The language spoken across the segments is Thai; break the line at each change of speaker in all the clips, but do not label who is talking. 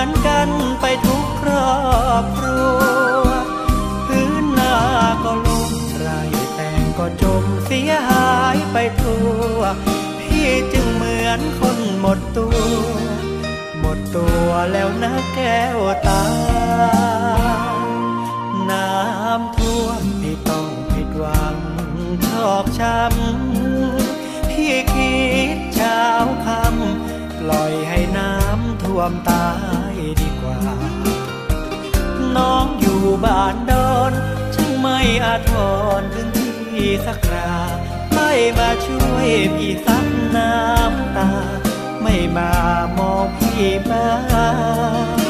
มือนกันไปทุกครอบครัว พื้นนาก็ล้มไรแต่งก็จมเสี
ยหายไปทั่ว
พี่จึงเหมือนคนหมดตัว หมดตัวแล้วนะแก้วตา น้ำท่วมพี่ต้องผิดหวังชอบช้ำพี่คิดเช้าคำปล่อยให้น้ำ ท่วมตายดีกว่า น้องอยู่บ้านดอนช่างไม่อาทพื้นที่
สั
กคราไม่มาช่วยพี่ซักน้ำตา ไม่มามองพี่บ้าง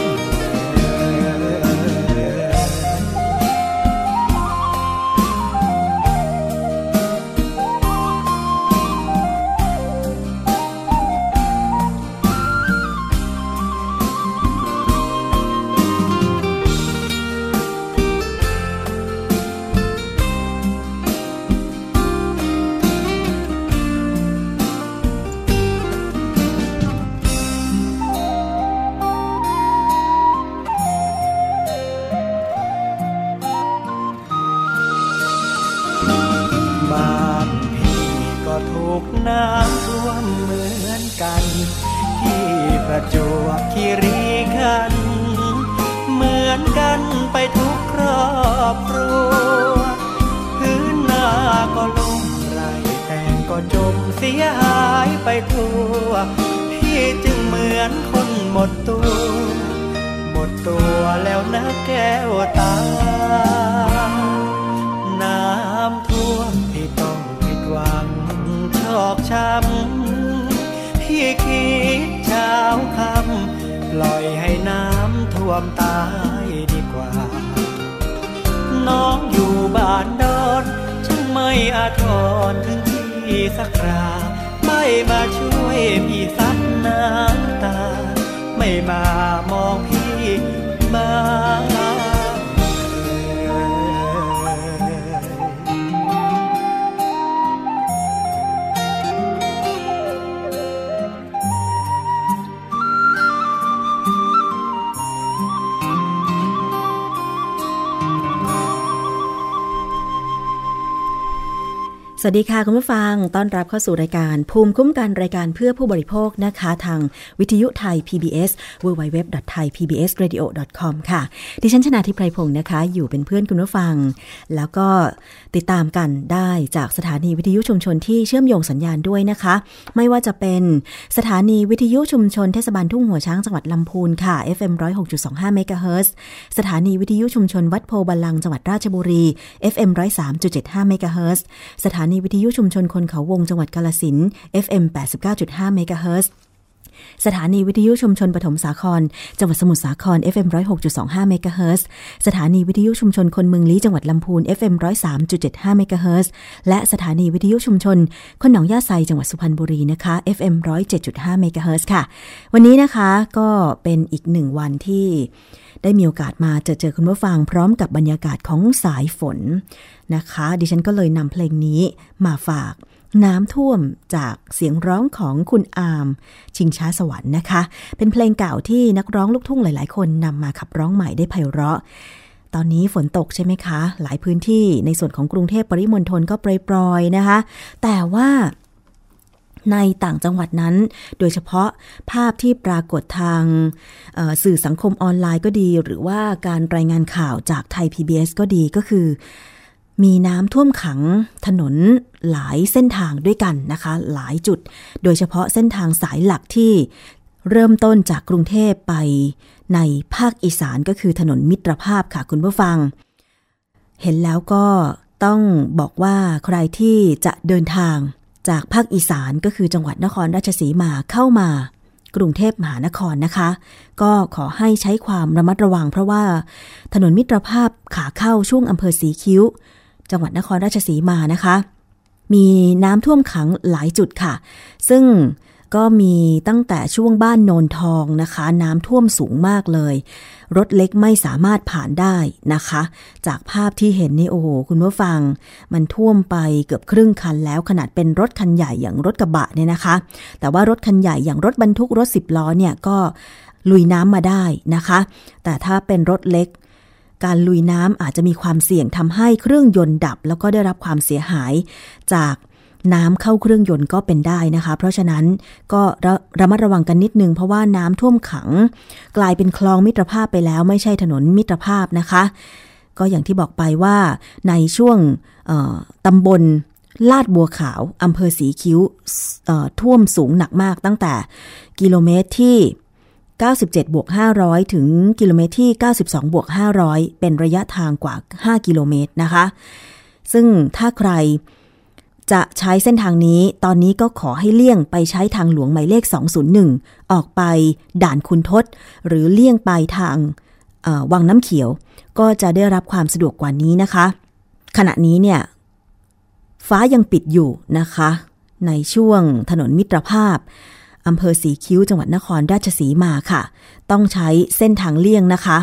อบครัวพื้นนาก็ลงไรแต่งก็จมเสียหายไปทั่ว พี่จึงเหมือนคนหม
ด
ตัว หมดตัวแล้วนะแก้วตา น้ำท่วมพี่ต้องผิดหวังชอกช้ำพี่
คิ
ดเช้าคำปล่อยให้น้ำท่วมตา น้องอยู่บ้านดอนช่างไม่อาทรถึงที่สักราไม่มาช่วยพี่ซับน้ำตา ไม่มามองพี่บ้า
สวัสดีค่ะ คุณผู้ฟัง ต้อนรับเข้าสู่รายการ ภูมิคุ้มกันรายการเพื่อผู้บริโภคนะคะ ทางวิทยุไทย PBS www.thaipbsradio.com ค่ะ ดิฉันชนะทิพไพรพงศ์นะคะ อยู่เป็นเพื่อนคุณผู้ฟัง แล้วก็ติดตามกันได้จากสถานีวิทยุชุมชนที่เชื่อมโยงสัญญาณด้วยนะคะ ไม่ว่าจะเป็นสถานีวิทยุชุมชนเทศบาลทุ่งหัวช้างจังหวัดลำพูนค่ะ FM 106.25เมกะเฮิรตซ์สถานีวิทยุชุมชนวัดโพบาลังจังหวัดราชบุรี FM 103.75เมกะเฮิรตซ์สถานีวิทยุชุมชนคนเขาวงจังหวัดกาฬสินธุ์ FM 89.5เมกะเฮิรตซ์ สถานีวิทยุชุมชนปฐมสาคร จังหวัดสมุทรสาคร FM 106.25เมกะเฮิรตซ์สถานีวิทยุชุมชนคนเมืองลี้จังหวัดลำพูน FM 103.75เมกะเฮิรตซ์และสถานีวิทยุชุมชน คนหนองหญ้าไซจังหวัดสุพรรณบุรีนะคะ FM 107.5เมกะเฮิรตซ์ค่ะ วันนี้นะคะก็เป็นอีกหนึ่งวันที่ได้มีโอกาสมาเจอเจอคุณผู้ฟังพร้อมกับบรรยากาศของสายฝนนะคะ ดิฉันก็เลยนำเพลงนี้มาฝาก น้ำท่วมจากเสียงร้องของคุณอาม ชิงช้าสวรรค์นะคะ เป็นเพลงเก่าที่นักร้องลูกทุ่งหลาย ๆ คนนำมาขับร้องใหม่ได้ไพเราะ ตอนนี้ฝนตกใช่ไหมคะ หลายพื้นที่ในส่วนของกรุงเทพปริมณฑลก็ปรยๆนะคะ แต่ว่าในต่างจังหวัดนั้น โดยเฉพาะภาพที่ปรากฏทางสื่อสังคมออนไลน์ก็ดี หรือว่าการรายงานข่าวจากไทย PBS ก็ดีก็คือ มีน้ำท่วมขังถนนหลายเส้นทางด้วยกันนะคะ หลายจุด โดยเฉพาะเส้นทางสายหลักที่เริ่มต้นจากกรุงเทพไปในภาคอีสานก็คือถนนมิตรภาพค่ะคุณผู้ฟัง เห็นแล้วก็ต้องบอกว่าใครที่จะเดินทางจากภาคอีสานก็คือจังหวัดนครราชสีมาเข้ามากรุงเทพมหานครนะคะ ก็ขอให้ใช้ความระมัดระวังเพราะว่า ถนนมิตรภาพขาเข้าช่วงอำเภอสีคิ้ว จังหวัดนครราชสีมานะคะ มีน้ำท่วมขังหลายจุดค่ะ ซึ่งก็มีตั้งแต่ช่วงบ้านโนนทองนะคะ น้ำท่วมสูงมากเลย รถเล็กไม่สามารถผ่านได้นะคะ จากภาพที่เห็นนี่โอ้โหคุณผู้ฟัง มันท่วมไปเกือบครึ่งคันแล้วขนาดเป็นรถคันใหญ่อย่างรถกระบะเนี่ยนะคะ แต่ว่ารถคันใหญ่อย่างรถบรรทุกรถสิบล้อเนี่ยก็ลุยน้ำมาได้นะคะ แต่ถ้าเป็นรถเล็ก การลุยน้ำอาจจะมีความเสี่ยงทำให้เครื่องยนต์ดับ แล้วก็ได้รับความเสียหายจากน้ำเข้าเครื่องยนต์ก็เป็นได้นะคะ เพราะฉะนั้นก็ระระมัดระวังกันนิดนึงเพราะว่าน้ำท่วมขัง กลายเป็นคลองมิตรภาพไปแล้วไม่ใช่ถนนมิตรภาพนะคะ ก็อย่างที่บอกไปว่าในช่วงตำบลลาดบัวขาวอำเภอสีคิ้วท่วมสูงหนักมากตั้งแต่กิโลเมตรที่ 97บวก500 ถึงกิโลเมตรที่ 92บวก500 เป็นระยะทางกว่า 5 กิโลเมตรนะคะ ซึ่งถ้าใครจะใช้เส้นทางนี้ ตอนนี้ก็ขอให้เลี่ยงไปใช้ทางหลวงหมายเลข 201 ออกไปด่านคุณทศ หรือเลี่ยงไปทางวังน้ำเขียว ก็จะได้รับความสะดวกกว่านี้นะคะ ขณะนี้เนี่ย ฟ้ายังปิดอยู่นะคะ ในช่วงถนนมิตรภาพ อำเภอสีคิ้วจังหวัดนครราชสีมาค่ะ ต้องใช้เส้นทางเลี่ยงนะคะ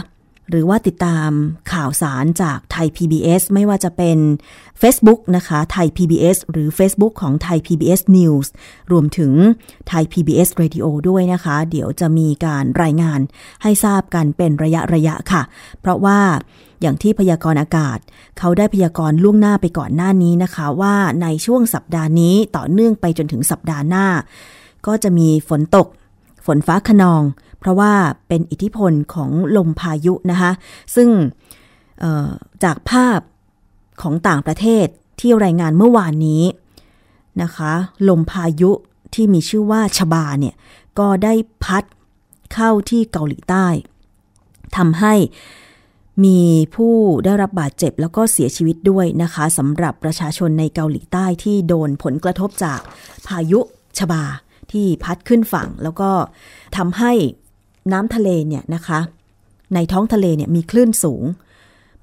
หรือว่าติดตามข่าวสารจากไทย PBS ไม่ว่าจะเป็น Facebook นะคะไทย PBS หรือ Facebook ของไทย PBS News รวมถึงไทย PBS Radio ด้วยนะคะ เดี๋ยวจะมีการรายงานให้ทราบกันเป็นระยะระยะค่ะ เพราะว่าอย่างที่พยากรณ์อากาศ เขาได้พยากรณ์ล่วงหน้าไปก่อนหน้านี้นะคะ ว่าในช่วงสัปดาห์นี้ต่อเนื่องไปจนถึงสัปดาห์หน้า ก็จะมีฝนตก ฝนฟ้าขนอง เพราะว่าเป็นอิทธิพลของลมพายุนะคะ ซึ่งจากภาพของต่างประเทศที่รายงานเมื่อวานนี้นะคะ ลมพายุที่มีชื่อว่าชบาเนี่ย ก็ได้พัดเข้าที่เกาหลีใต้ทำให้มีผู้ได้รับบาดเจ็บแล้วก็เสียชีวิตด้วยนะคะสำหรับประชาชนในเกาหลีใต้ที่โดนผลกระทบจากพายุชบา ที่พัดขึ้นฝั่ง แล้วก็ทำให้น้ำทะเลเนี่ยนะคะ ในท้องทะเลเนี่ยมีคลื่นสูง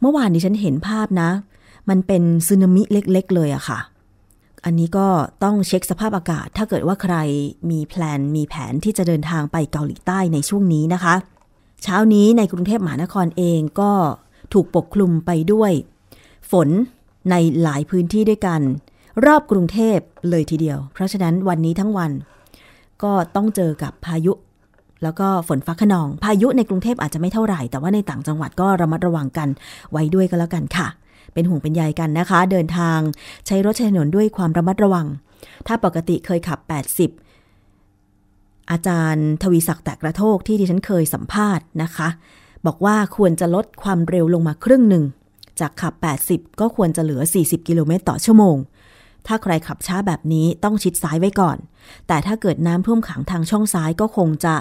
เมื่อวานนี้ฉันเห็นภาพนะ มันเป็นซึนามิเล็กๆ เลยอะค่ะ อันนี้ก็ต้องเช็คสภาพอากาศ ถ้าเกิดว่าใครมีแพลนมีแผนที่จะเดินทางไปเกาหลีใต้ในช่วงนี้นะคะ เช้านี้ในกรุงเทพมหานครเองก็ถูกปกคลุมไปด้วย ฝนในหลายพื้นที่ด้วยกัน รอบกรุงเทพเลยทีเดียว เพราะฉะนั้นวันนี้ทั้งวัน ก็ต้องเจอกับพายุ แล้วก็ฝนฟ้าขนอง พายุในกรุงเทพอาจจะไม่เท่าไหร่ แต่ว่าในต่างจังหวัดก็ระมัดระวังกันไว้ด้วยก็แล้วกันค่ะ เป็นห่วงเป็นใยกันนะคะ เดินทางใช้รถใช้ถนนด้วยความระมัดระวัง ถ้าปกติเคยขับ 80 อาจารย์ทวีศักดิ์แตกกระโทกที่ที่ฉันเคยสัมภาษณ์นะคะ บอกว่าควรจะลดความเร็วลงมาครึ่งหนึ่งจากขับ 80 ก็ควรจะเหลือ 40 กิโลเมตรต่อชั่วโมง ถ้าใครขับช้าแบบนี้ต้องชิดซ้ายไว้ก่อน แต่ถ้าเกิดน้ำท่วมขังทางช่องซ้ายก็คงจะ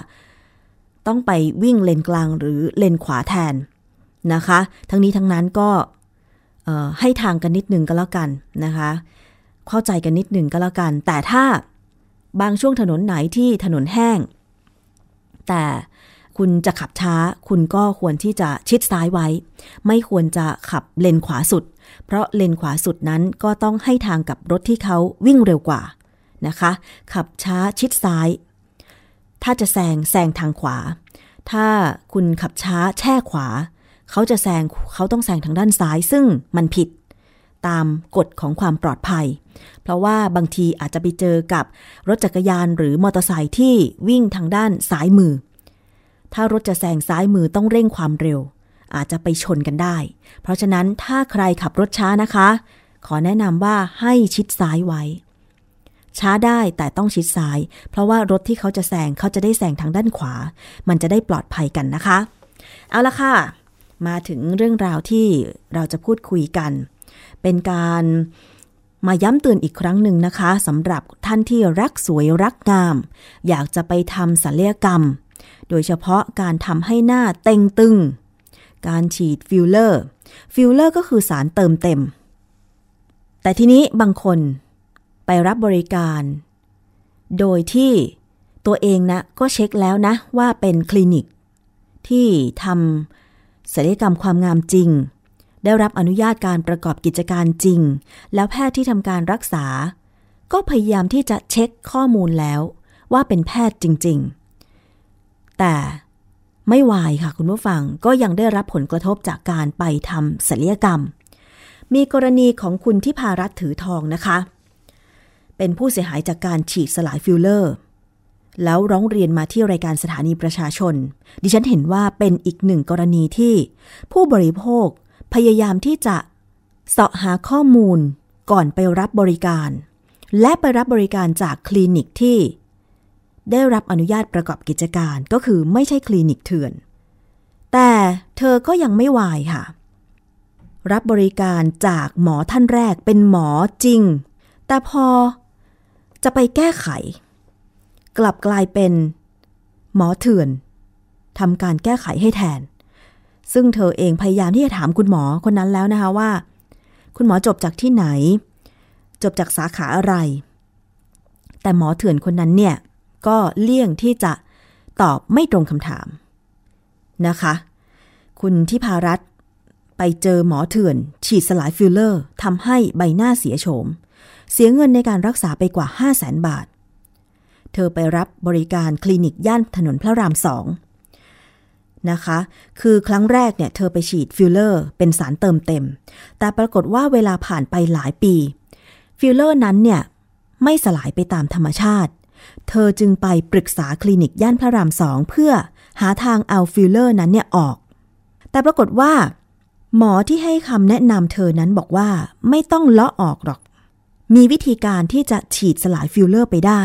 ต้องไปวิ่งเลนกลางหรือเลนขวาแทนนะคะ ทั้งนี้ทั้งนั้นก็ให้ทางกันนิดนึงก็แล้วกันนะคะ เข้าใจกันนิดนึงก็แล้วกัน แต่ถ้าบางช่วงถนนไหนที่ถนนแห้ง แต่ คุณจะขับช้า คุณก็ควรที่จะชิดซ้ายไว้ ไม่ควรจะขับเลนขวาสุด เพราะเลนขวาสุดนั้นก็ต้องให้ทางกับรถที่เขาวิ่งเร็วกว่านะคะ ขับช้าชิดซ้าย ถ้าจะแซงแซงทางขวา ถ้าคุณขับช้าแช่ขวา เขาจะแซงเขาต้องแซงทางด้านซ้ายซึ่งมันผิดตามกฎของความปลอดภัย เพราะว่าบางทีอาจจะไปเจอกับรถจักรยานหรือมอเตอร์ไซค์ที่วิ่งทางด้านซ้ายมือ ถ้ารถจะแซงซ้ายมือต้องเร่งความเร็ว อาจจะไปชนกันได้ เพราะฉะนั้นถ้าใครขับรถช้านะคะ ขอแนะนำว่าให้ชิดซ้ายไว้ ช้าได้แต่ต้องชิดซ้าย เพราะว่ารถที่เขาจะแซงเขาจะได้แซงทางด้านขวา มันจะได้ปลอดภัยกันนะคะ เอาละค่ะ มาถึงเรื่องราวที่เราจะพูดคุยกัน เป็นการมาย้ำเตือนอีกครั้งหนึ่งนะคะสำหรับท่านที่รักสวยรักงาม อยากจะไปทำศัลยกรรม โดยเฉพาะการทำให้หน้าเต็งตึง การฉีดฟิลเลอร์ ฟิลเลอร์ก็คือสารเติมเต็ม แต่ทีนี้บางคนไปรับบริการ โดยที่ตัวเองนะก็เช็คแล้วนะว่าเป็นคลินิก ที่ทำศัลยกรรมความงามจริง ได้รับอนุญาตการประกอบกิจการจริง แล้วแพทย์ที่ทำการรักษา ก็พยายามที่จะเช็คข้อมูลแล้วว่าเป็นแพทย์จริง ๆ แต่ไม่วายค่ะคุณผู้ฟังก็ยังได้รับผลกระทบจากการไปทำศัลยกรรม มีกรณีของคุณทิพารัตน์ ถือทองนะคะ เป็นผู้เสียหายจากการฉีดสลายฟิลเลอร์ แล้วร้องเรียนมาที่รายการสถานีประชาชน ดิฉันเห็นว่าเป็นอีกหนึ่งกรณีที่ผู้บริโภคพยายามที่จะเสาะหาข้อมูลก่อนไปรับบริการ และไปรับบริการจากคลินิกที่ ได้รับอนุญาตประกอบกิจการก็คือไม่ใช่คลินิกเถื่อน แต่เธอก็ยังไม่วายค่ะ รับบริการจากหมอท่านแรกเป็นหมอจริง แต่พอจะไปแก้ไข กลับกลายเป็น หมอเถื่อนทำการแก้ไขให้แทน ซึ่งเธอเองพยายามที่จะถามคุณหมอคนนั้นแล้วนะคะว่า คุณหมอจบจากที่ไหน จบจากสาขาอะไร แต่หมอเถื่อนคนนั้นเนี่ย ก็เลี่ยงที่จะตอบไม่ตรงคำถามนะคะ คุณทิพารัตน์ไปเจอหมอเถื่อน ฉีดสลายฟิลเลอร์ทำให้ใบหน้าเสียโฉม เสียเงินในการรักษาไปกว่า 5 0 0แสนบาท เธอไปรับบริการคลินิกย่านถนนพระรามสองนะคะ คือครั้งแรกเนี่ยเธอไปฉีดฟิลเลอร์เป็นสารเติมเต็ม แต่ปรากฏว่าเวลาผ่านไปหลายปี ฟิลเลอร์นั้นเนี่ยไม่สลายไปตามธรรมชาติ เธอจึงไปปรึกษาคลินิกย่านพระรามสองเพื่อหาทางเอาฟิลเลอร์นั้นเนี่ยออก แต่ปรากฏว่า หมอที่ให้คำแนะนำเธอนั้นบอกว่าไม่ต้องเลาะออกหรอก มีวิธีการที่จะฉีดสลายฟิลเลอร์ไปได้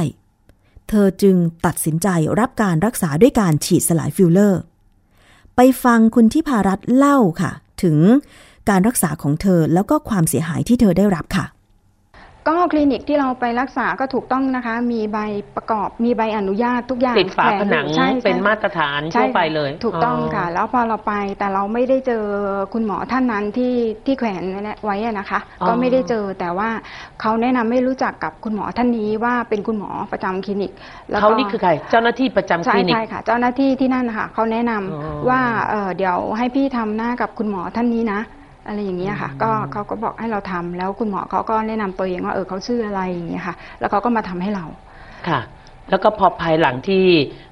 เธอจึงตัดสินใจรับการรักษาด้วยการฉีดสลายฟิลเลอร์ ไปฟังคุณที่พารัตเล่าค่ะ ถึงการรักษาของเธอแล้วก็ความเสียหายที่เธอได้รับค่ะ
ก็คลินิกที่เราไปรักษาก็ถูกต้องนะคะ มีใบประกอบมีใบอนุญาตทุกอย่าง
ติดฝาผนัง
แขวอยู่ใช่ใช่
เป็นมาตรฐาน
ใช่
ทั่วไปเลย
ถูกต้องค่ะ แล้วพอเราไปแต่เราไม่ได้เจอคุณหมอท่านนั้นที่ที่แขวนไว้อะนะคะ
อ๋อ
ก็ไม่ได้เจอแต่ว่าเขาแนะนำไม่รู้จักกับคุณหมอท่านนี้ว่าเป็นคุณหมอประจำคลินิกแล้วก็
เขานี่คือใครเจ้าหน้าที่ประจำค
ใช่
ลินิก
ใช่ค่ะ เจ้าหน้าที่ที่นั่นนะคะเขาแนะนำ
อ๋อ
ว่าเอ่อเดี๋ยวให้พี่ทำหน้ากับคุณหมอท่านนี้นะ อะไรอย่างเงี้ยค่ะ
อืม
ก็เขาก็บอกให้เราทำแล้วคุณหมอเขาก็แนะนำตัวเองว่าเออเขาชื่ออะไรอย่างเงี้ยค่ะ แล้วเขาก็มาทำให้เรา
ค่ะ แล้วก็พอภายหลังที่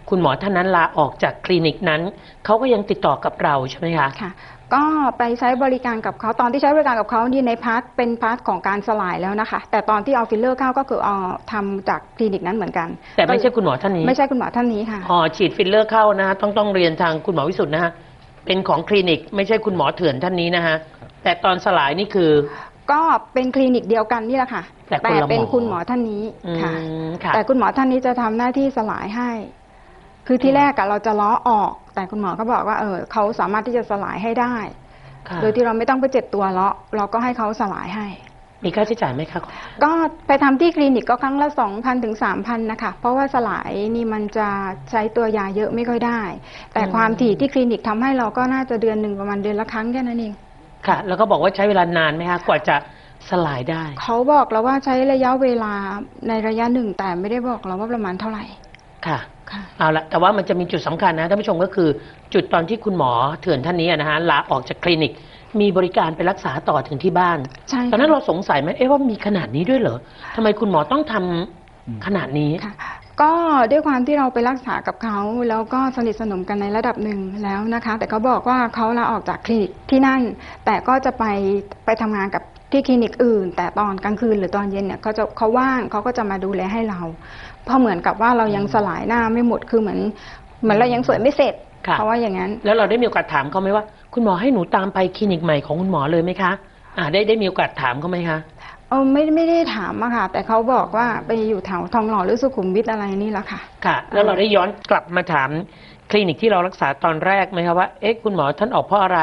คุณหมอท่านนั้นลาออกจากคลินิกนั้นเขาก็ยังติดต่อกับเราใช่ไหมคะ
ค่ะก็ไปใช้บริการกับเขาตอนที่ใช้บริการกับเขานี่ใน part เป็น part ของการสลายแล้วนะคะ แต่ตอนที่เอาฟิลเลอร์เข้าก็คือเอาทำจากคลินิกนั้นเหมือนกัน
แต่ไม่ใช่คุณหมอท่านนี้
ไม่ใช่คุณหมอท่านนี้ค่ะ
อ๋อฉีดฟิลเลอร์เข้านะฮะต้องต้องเรียนทางคุณหมอวิสุทธ์นะฮะเป็นของคลินิก ไม่ใช่คุณหมอเถื่อนท่านนี้นะฮะ แต่ตอนสลายนี่คือ
ก็เป็นคลินิกเดียวกันนี่แหละค่ะ
แต่คนละหมอ
เป็นคุณหมอท่านนี้
อืม
ค่ะ
ค่ะ
แต่คุณหมอท่านนี้จะทำหน้าที่สลายให้ คือที่แรกอะเราจะล้อออก แต่คุณหมอก็บอกว่าเออเขาสามารถที่จะสลายให้ได้
ค่ะ
โดยที่เราไม่ต้องไปเจ็บตัวเลาะเราก็ให้เขาสลายให้
มีค่าใช้จ่ายไหมคะ
ก็ไปทำที่คลินิกก็ครั้งละสองพันถึงสามพันนะคะ เพราะว่าสลายนี่มันจะใช้ตัวยาเยอะไม่ค่อยได้ แต่
อืม
ความถี่ที่คลินิกทำให้เราก็น่าจะเดือนหนึ่งประมาณเดือนละครั้งแค่นั้นเอง
ค่ะ แล้วก็บอกว่าใช้เวลานานไหมคะกว่าจะสลายได้
เขาบอกเราว่าใช้ระยะเวลาในระยะหนึ่งแต่ไม่ได้บอกเราว่าประมาณเท่าไหร่
ค่ะ
ค่ะ
เอาละแต่ว่ามันจะมีจุดสำคัญนะท่านผู้ชมก็คือ จุดตอนที่คุณหมอเถื่อนท่านนี้นะฮะลาออกจากคลินิก มีบริการไปรักษาต่อถึงที่บ้าน
ใช่ค่ะ
ตอนนั้นเราสงสัยไหมเอ๊ะว่ามีขนาดนี้ด้วยเหรอทำไมคุณหมอต้องทำขนาดนี้
ค่ะ ก็ด้วยความที่เราไปรักษากับเขาแล้วก็สนิทสนมกันในระดับหนึ่งแล้วนะคะ แต่เขาบอกว่าเขาลาออกจากคลินิกที่นั่น แต่ก็จะไปไปทำงานกับที่คลินิกอื่น แต่ตอนกลางคืนหรือตอนเย็นเนี่ยเขาจะเขาว่างเขาก็จะมาดูแลให้เราเพราะเหมือนกับว่าเรายังสลายหน้าไม่หมดคือเหมือนเหมือนเรายังสวยไม่เสร็จ
ค่ะ
เพราะว่าอย่างนั้น
แล้วเราได้มีโอกาสถามเขาไหมว่า คุณหมอให้หนูตามไปคลินิกใหม่ของคุณหมอเลยไหมคะอ่าได้ได้มีโอกาสถามเขาไหมคะ
เออไม่ไม่ได้ถามอะค่ะ แต่เขาบอกว่าไปอยู่แถวทองหล่อหรือสุขุมวิทอะไรนี่แหละค่ะ
ค่ะ แล้วเราได้ย้อนกลับมาถามคลินิกที่เรารักษาตอนแรกไหมคะว่า เอ๊ะคุณหมอท่านออกเพราะอะไร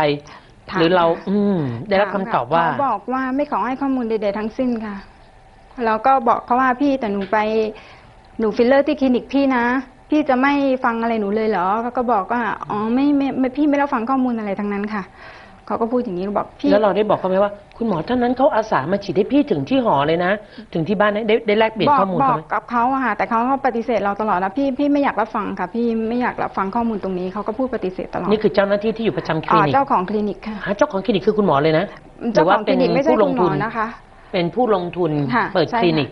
ถาม
หรือเรา
ค่ะ
อืมได้รับคำตอบว่า
เขาบอกว่าไม่ขอให้ข้อมูลใดๆทั้งสิ้นค่ะ แล้วก็บอกเขาว่าพี่แต่หนูไปหนูฟิลเลอร์ที่คลินิกพี่นะพี่จะไม่ฟังอะไรหนูเลยเหรอเขาก็บอกว่า อ๋อไม่ไม่ไม่พี่ไม่รับฟังข้อมูลอะไรทั้งนั้นค่ะ เขาก็พูดอย่างนี้บอกพี่
แล้วเราได้บอกเขาไหมว่า คุณหมอท่านนั้นเขาอาสามาฉีดให้พี่ถึงที่หอเลยนะ ถึงที่บ้านได้ได้ได้แลกเปลี่ยน
บอก
ข้อมูล
บอก
เขาไหม
กับเขาอะค่ะแต่เขาก็ปฏิเสธเราตลอดแล้วพี่พี่ไม่อยากรับฟังค่ะ พี่ไม่อยากรับฟังข้อมูลตรงนี้เขาก็พูดปฏิเสธตลอด
นี่คือเจ้าหน้าที่ที่อยู่ประจำคลิ
อ่า
นิก
เจ้าของคลินิกค่ะ
หาเจ้าของคลินิกคือคุณหมอเลยนะหรื
เจ้า
อ
ข
ว่า
องค
เป็
ลิ
น
นิกไม่ใช่
ผู้ล
คุ
ง
ณหม
ทุ
อนนะคะ
เป็นผู้ลงทุน
ค่ะ
เปิด
ใช่
คลินิก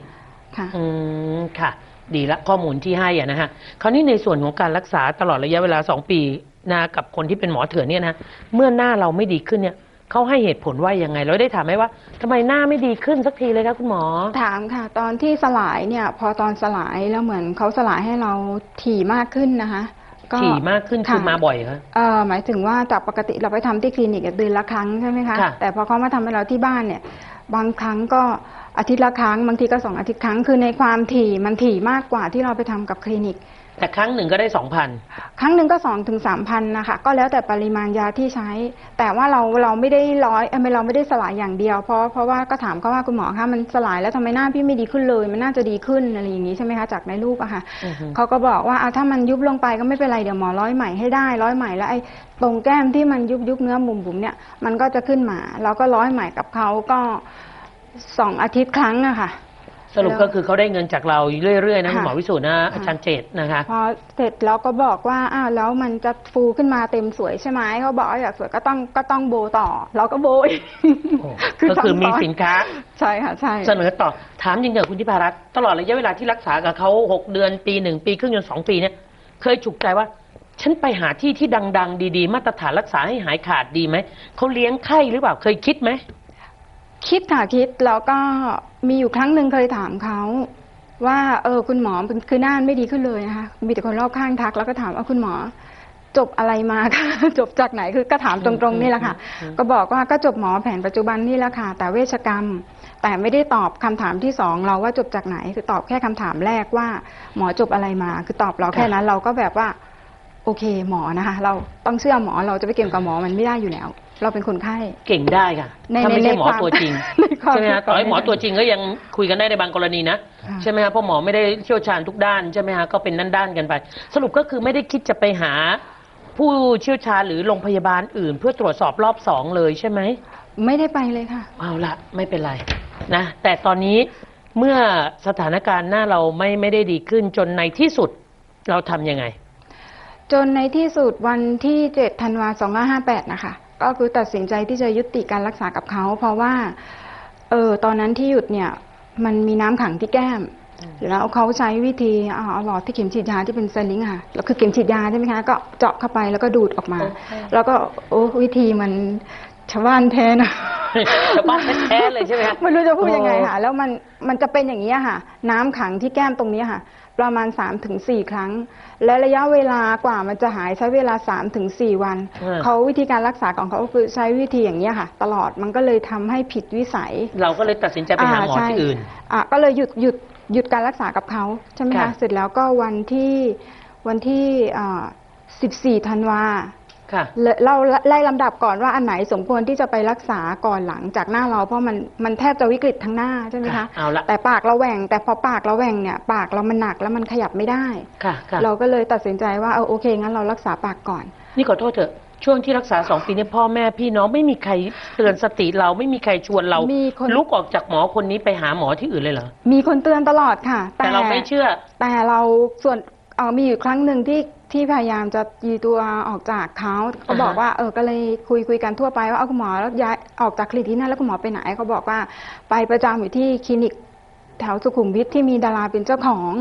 ค่ะ
อืมค่ะ ดีละข้อมูลที่ให้อะนะฮะคราวนี้ในส่วนของการรักษาตลอดระยะเวลาสองปี นะกับคนที่เป็นหมอเถื่อนเนี่ยนะเมื่อหน้าเราไม่ดีขึ้นเนี่ยเขาให้เหตุผลว่ายังไงเราได้ถามไหมว่าทำไมหน้าไม่ดีขึ้นสักทีเลยคะคุณหมอ
ถามค่ะ ตอนที่สลายเนี่ย พอตอนสลายแล้วเหมือนเขาสลายให้เราถี่มากขึ้นนะคะ
ถี่มากขึ้นคือมาบ่อยคะ
เอ่อหมายถึงว่าจากปกติเราไปทำที่คลินิกเดือนละครั้งใช่ไหมคะ
ค่ะ
แต่พอเขามาทำให้เราที่บ้านเนี่ย บางครั้งก็อาทิตย์ละครั้งบางทีก็สองอาทิตย์ครั้งคือในความถี่มันถี่มากกว่าที่เราไปทำกับคลินิก
แต่ครั้งหนึ่งก็ได้สองพัน
ครั้งหนึ่งก็สองถึงสามพันนะคะก็แล้วแต่ปริมาณยาที่ใช้ แต่ว่าเราเราไม่ได้ร้อยเอ้ยไม่เราไม่ได้สลายอย่างเดียวเพราะเพราะว่าก็ถามเขาว่าคุณหมอคะมันสลายแล้วทำไมหน้าพี่ไม่ดีขึ้นเลย มันน่าจะดีขึ้นอะไรอย่างนี้ใช่ไหมคะจากในรูปอะค่ะ
อือฮึ
เขาก็บอกว่าอะถ้ามันยุบลงไปก็ไม่เป็นไรเดี๋ยวหมอร้อยใหม่ให้ได้ร้อยใหม่แล้วไอ้ตรงแก้มที่มันยุบยุบเนื้อบุ๋มบุ๋มๆเนี่ยมันก็จะขึ้นมาเราก็ร้อยใหม่กับเขาก็สองอาทิตย์ครั้งอะค่ะ
สรุปก็คือเขาได้เงินจากเราเรื่อยๆนะ
ค่ะ
คุณหมอวิสุทธ์นะ
ค่ะ
อาจารย์เจตนะคะ
พอเสร็จแล้วก็บอกว่าอ้าวแล้วมันจะฟูขึ้นมาเต็มสวยใช่ไหมเขาบอกว่าอยากสวยก็ต้องก็ต้องโบต่อ เราก็โบอีก
โอ้ก็คือมีสินค้า
ใช่ค่ะใช่
เสนอต่อถามจริงๆคุณทิพารัตน์ตลอดระยะเวลาที่รักษากับเขาหกเดือนปีหนึ่งปีครึ่งจนสองปีเนี่ยเคยฉุกใจว่าฉันไปหาที่ที่ดัง ๆ ดี ๆ มาตรฐานรักษาให้หายขาดดีไหมเขาเลี้ยงไข้หรือเปล่าเคยคิดไหม
คิดค่ะคิดแล้วก็มีอยู่ครั้งหนึ่งเคยถามเขาว่าเออคุณหมอคือหน้าไม่ดีขึ้นเลยนะคะมีแต่คนรอบข้างทัก แล้วก็ถามว่าคุณหมอ จบอะไรมาคะจบจากไหนคือก็ถามตรงๆนี่แหละค่ะ
อืม
ก็บอกว่าก็จบหมอแผนปัจจุบันนี่แหละค่ะ แต่เวชกรรม แต่ไม่ได้ตอบคำถามที่สองเราว่าจบจากไหน คือตอบแค่คำถามแรกว่า หมอจบอะไรมา คือตอบเราแค่นั้นเราก็แบบว่า โอเคหมอนะคะ เราต้องเชื่อหมอเราจะไปเก่งกับหมอมันไม่ได้อยู่แล้ว เราเป็นคนไข้
เก่งได้ค่ะ
ใน
ถ้าไม่ใช่
ใน
หมอ
ความ
ตัวจริง
ในความ
ใช่ไหมฮะต่อให้หมอตัวจริงก็ยังคุยกันได้ในบางกรณีนะ
ค่ะ
ใช่ไหมฮะเพราะหมอไม่ได้เชี่ยวชาญทุกด้านใช่ไหมฮะก็เป็นนั่นด้านกันไป สรุปก็คือไม่ได้คิดจะไปหา ผู้เชี่ยวชาญหรือโรงพยาบาลอื่น เพื่อตรวจสอบรอบสองเลยใช่ไหม
ไม่ได้ไปเลยค่ะ
เอาละไม่เป็นไรนะแต่ตอนนี้เมื่อสถานการณ์หน้าเราไม่ไม่ได้ดีขึ้นจนในที่สุดเราทำยังไง
จนในที่สุดวันที่ 7 ธันวาคม2558 นะคะ ก็คือตัดสินใจที่จะยุติการรักษากับเขา เพราะว่าเออตอนนั้นที่หยุดเนี่ยมันมีน้ำขังที่แก้ม แล้วเขาใช้วิธีเอาเอาหลอดที่เข็มฉีดยาที่เป็นไซลิงค์ค่ะแล้วคือเข็มฉีดยาใช่ไหมคะก็เจาะเข้าไปแล้วก็ดูดออกมา
โอเค
แล้วก็โอ้วิธีมันชาวบ้านแท้นะ
ชาวบ้านแท้ๆเลยใช่ไหมคะ
ไม่รู้จะพูดยังไง
โอ้
ค่ะ แล้วมันมันจะเป็นอย่างนี้ยค่ะ น้ำขังที่แก้มตรงนี้ค่ะ ประมาณ3าถึงสครั้ง และระยะเวลากว่ามันจะหายใช้เวลา3าถึงสวันเขาวิธีการรักษาของเขาก็คือใช้วิธีอย่างนี้ยค่ะ ตลอดมันก็เลยทำให้ผิดวิสัย
เราก็เลยตัดสินใจไปหาหมอที่อื่น
อะก็เลยหยุดหยุดหยุดการรักษากับเขาใช่ไหม
ค่ะ
คะเสร็จแล้วก็วันที่วันที่อ่า14ธันวา
ค่ะ
เราไล่ลำดับก่อนว่าอันไหนสมควรที่จะไปรักษาก่อนหลังจากหน้าเราเพราะมันมันแทบจะวิกฤตทั้งหน้าใช่ไหม
ค่ะ
คะ
เอาละ
แต่ปากเราแหว่งแต่พอปากเราแหว่งเนี่ยปากเรามันหนักแล้วมันขยับไม่ได้
ค่ะค่ะ
เราก็เลยตัดสินใจว่าเออโอเคงั้นเรารักษาปากก่อน
นี่ขอโทษเถอะช่วงที่รักษาสองปีนี้พ่อแม่พี่น้องไม่มีใครเตือนสติเราไม่มีใครชวนเรา
มีคน
ลุกออกจากหมอคนนี้ไปหาหมอที่อื่นเลยเหรอ
มีคนเตือนตลอดค่ะ
แต่เราไม่เชื่อ
แต่เราส่วนเอ่อมีอยู่ครั้งหนึ่งที่ ที่พยายามจะยีตัวออกจากเขาเขาบอกว่าเออก็เลยคุยคุยกันทั่วไปว่าเอาคุณหมอแล้วย้ายออกจากคลินิกที่นั่นแล้วคุณหมอไปไหนเขาบอกว่าไปประจำอยู่ที่คลินิกแถวสุขุมวิทที่มีดาราเป็นเจ้าของ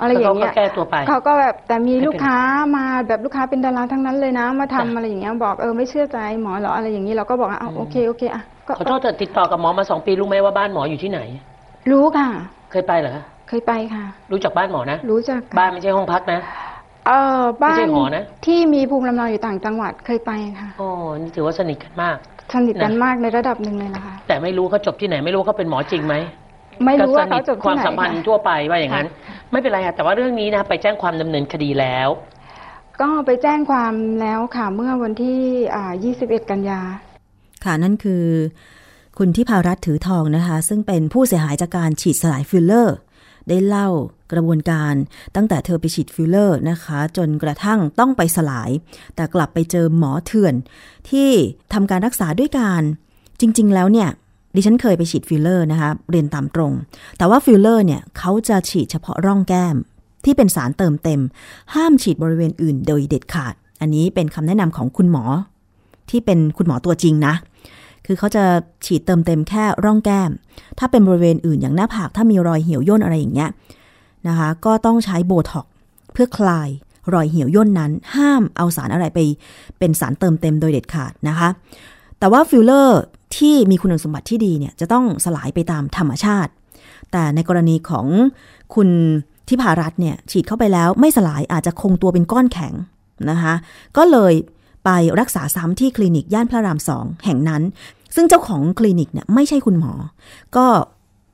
อะไรอย่าง
เขา
เงี้
ก็
ย
แก้ตัวไป
เขาก็แบบแต่มี
ไม่เป็น
ลูกค้ามาแบบลูกค้าเป็นดาราทั้งนั้นเลยนะ มาทำ
จ้ะ
อะไรอย่างเงี้ยบอกเออไม่เชื่อใจหมอเหรออะไรอย่างนี้เราก็บอกว่าอ้าว
อืม
โอเคโอเคอะก็
ขอโทษเถอะติดต่อกับหมอมาสองปีรู้ไหมว่าบ้านหมออยู่ที่ไหน
รู้ค่ะ
เคยไปเหรอคะ
เคยไปค่ะ
รู้จักบ้านหมอนะ
รู้จักค่ะ
บ้านไม่ใช่ห้องพักนะ
เออบ้า
ไม่ใช่
น
หอนะ
ที่มีภูมิลำเนาอยู่ต่างจังหวัดเคยไปค่ะ
โอ้นี่ถือว่าสนิทกันมาก
สนิทกัน
นะ
มากในระดับหนึ่งเลยนะคะ
แต่ไม่รู้เขาจบที่ไหน ไม่รู้เขาเป็นหมอจริงไหม
ไม่รู้ว่า
ก็
เขา
สนิท
จบ
ควา
ที่
ม
ไหน
สัมพันธ์
ค่ะ
ทั่วไปว่าอย่างนั้น ไม่เป็นไรค่ะแต่ว่าเรื่องนี้นะไปแจ้งความดำเนินคดีแล้ว
ก็ไปแจ้งความแล้วค่ะเมื่อวันที่อ่า21 กันยา
ค่ะนั่นคือ คุณที่พารัตน์ถือทองนะคะ ซึ่งเป็นผู้เสียหายจากการฉีดสลายฟิลเลอร์ ได้เล่ากระบวนการตั้งแต่เธอไปฉีดฟิลเลอร์นะคะ จนกระทั่งต้องไปสลาย แต่กลับไปเจอหมอเถื่อน ที่ทำการรักษาด้วยการจริง ๆ แล้วเนี่ยดิฉันเคยไปฉีดฟิลเลอร์นะคะเรียนตามตรง แต่ว่าฟิลเลอร์เนี่ยเขาจะฉีดเฉพาะร่องแก้ม ที่เป็นสารเติมเต็ม ห้ามฉีดบริเวณอื่นโดยเด็ดขาด อันนี้เป็นคำแนะนำของคุณหมอ ที่เป็นคุณหมอตัวจริงนะ คือเขาจะฉีดเติมเต็มแค่ร่องแก้ม ถ้าเป็นบริเวณอื่นอย่างหน้าผากถ้ามีรอยเหี่ยวย่นอะไรอย่างเงี้ยนะคะ ก็ต้องใช้โบท็อกซ์เพื่อคลายรอยเหี่ยวย่นนั้น ห้ามเอาสารอะไรไป เป็นสารเติมเต็มโดยเด็ดขาดนะคะ แต่ว่าฟิลเลอร์ที่มีคุณสมบัติที่ดีเนี่ยจะต้องสลายไปตามธรรมชาติ แต่ในกรณีของคุณที่ภารัตน์เนี่ยฉีดเข้าไปแล้วไม่สลายอาจจะคงตัวเป็นก้อนแข็งนะคะ ก็เลยไปรักษาซ้ำที่คลินิกย่านพระรามสองแห่งนั้น ซึ่งเจ้าของคลินิกเนี่ยไม่ใช่คุณหมอ ก็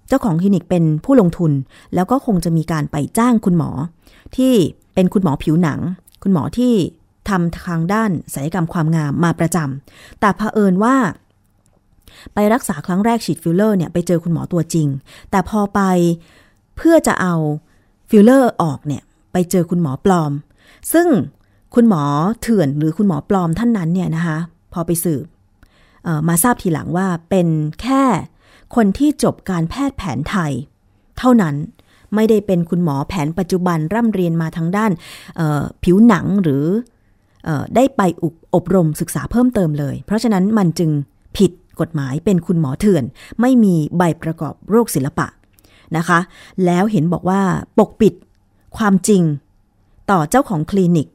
เจ้าของคลินิกเป็นผู้ลงทุน แล้วก็คงจะมีการไปจ้างคุณหมอ ที่เป็นคุณหมอผิวหนัง คุณหมอที่ทำทางด้านศัลยกรรมความงามมาประจำแต่เผอิญว่า ไปรักษาครั้งแรกฉีดฟิลเลอร์เนี่ยไปเจอคุณหมอตัวจริง แต่พอไปเพื่อจะเอาฟิลเลอร์ออกเนี่ยไปเจอคุณหมอปลอม ซึ่งคุณหมอเถื่อนหรือคุณหมอปลอมท่านนั้นเนี่ยนะคะ พอไปสืบ มาทราบทีหลังว่าเป็นแค่คนที่จบการแพทย์แผนไทย เท่านั้นไม่ได้เป็นคุณหมอแผนปัจจุบันร่ำเรียนมาทางด้านผิวหนังหรืออได้ไปออบรมศึกษาเพิ่มเติมเลย เพราะฉะนั้นมันจึงผิดกฎหมายเป็นคุณหมอเถื่อน ไม่มีใบประกอบโรคศิลปะนะคะ แล้วเห็นบอกว่าปกปิดความจริงต่อเจ้าของคลินิก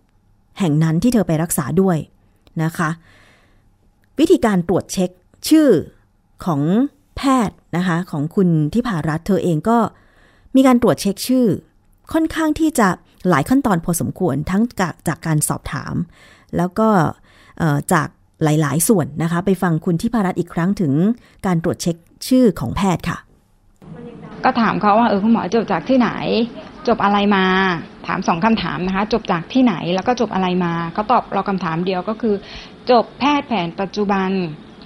แห่งนั้นที่เธอไปรักษาด้วยนะคะ วิธีการตรวจเช็คชื่อของแพทย์นะคะของคุณที่ผ่ารัฐเธอเองก็มีการตรวจเช็คชื่อ ค่อนข้างที่จะหลายขั้นตอนพอสมควรทั้งจากจากการสอบถาม แล้วก็จากหลาย ๆ ส่วนนะคะ ไปฟังคุณที่พารัฐอีกครั้งถึงการตรวจเช็คชื่อของแพทย์ค่ะ
ก็ถามเขาว่าเออคุณหมอจบจากที่ไหน จบอะไรมา ถามสองคำถามนะคะ จบจากที่ไหนแล้วก็จบอะไรมาเขาตอบเราคำถามเดียวก็คือ จบแพทย์แผนปัจจุบัน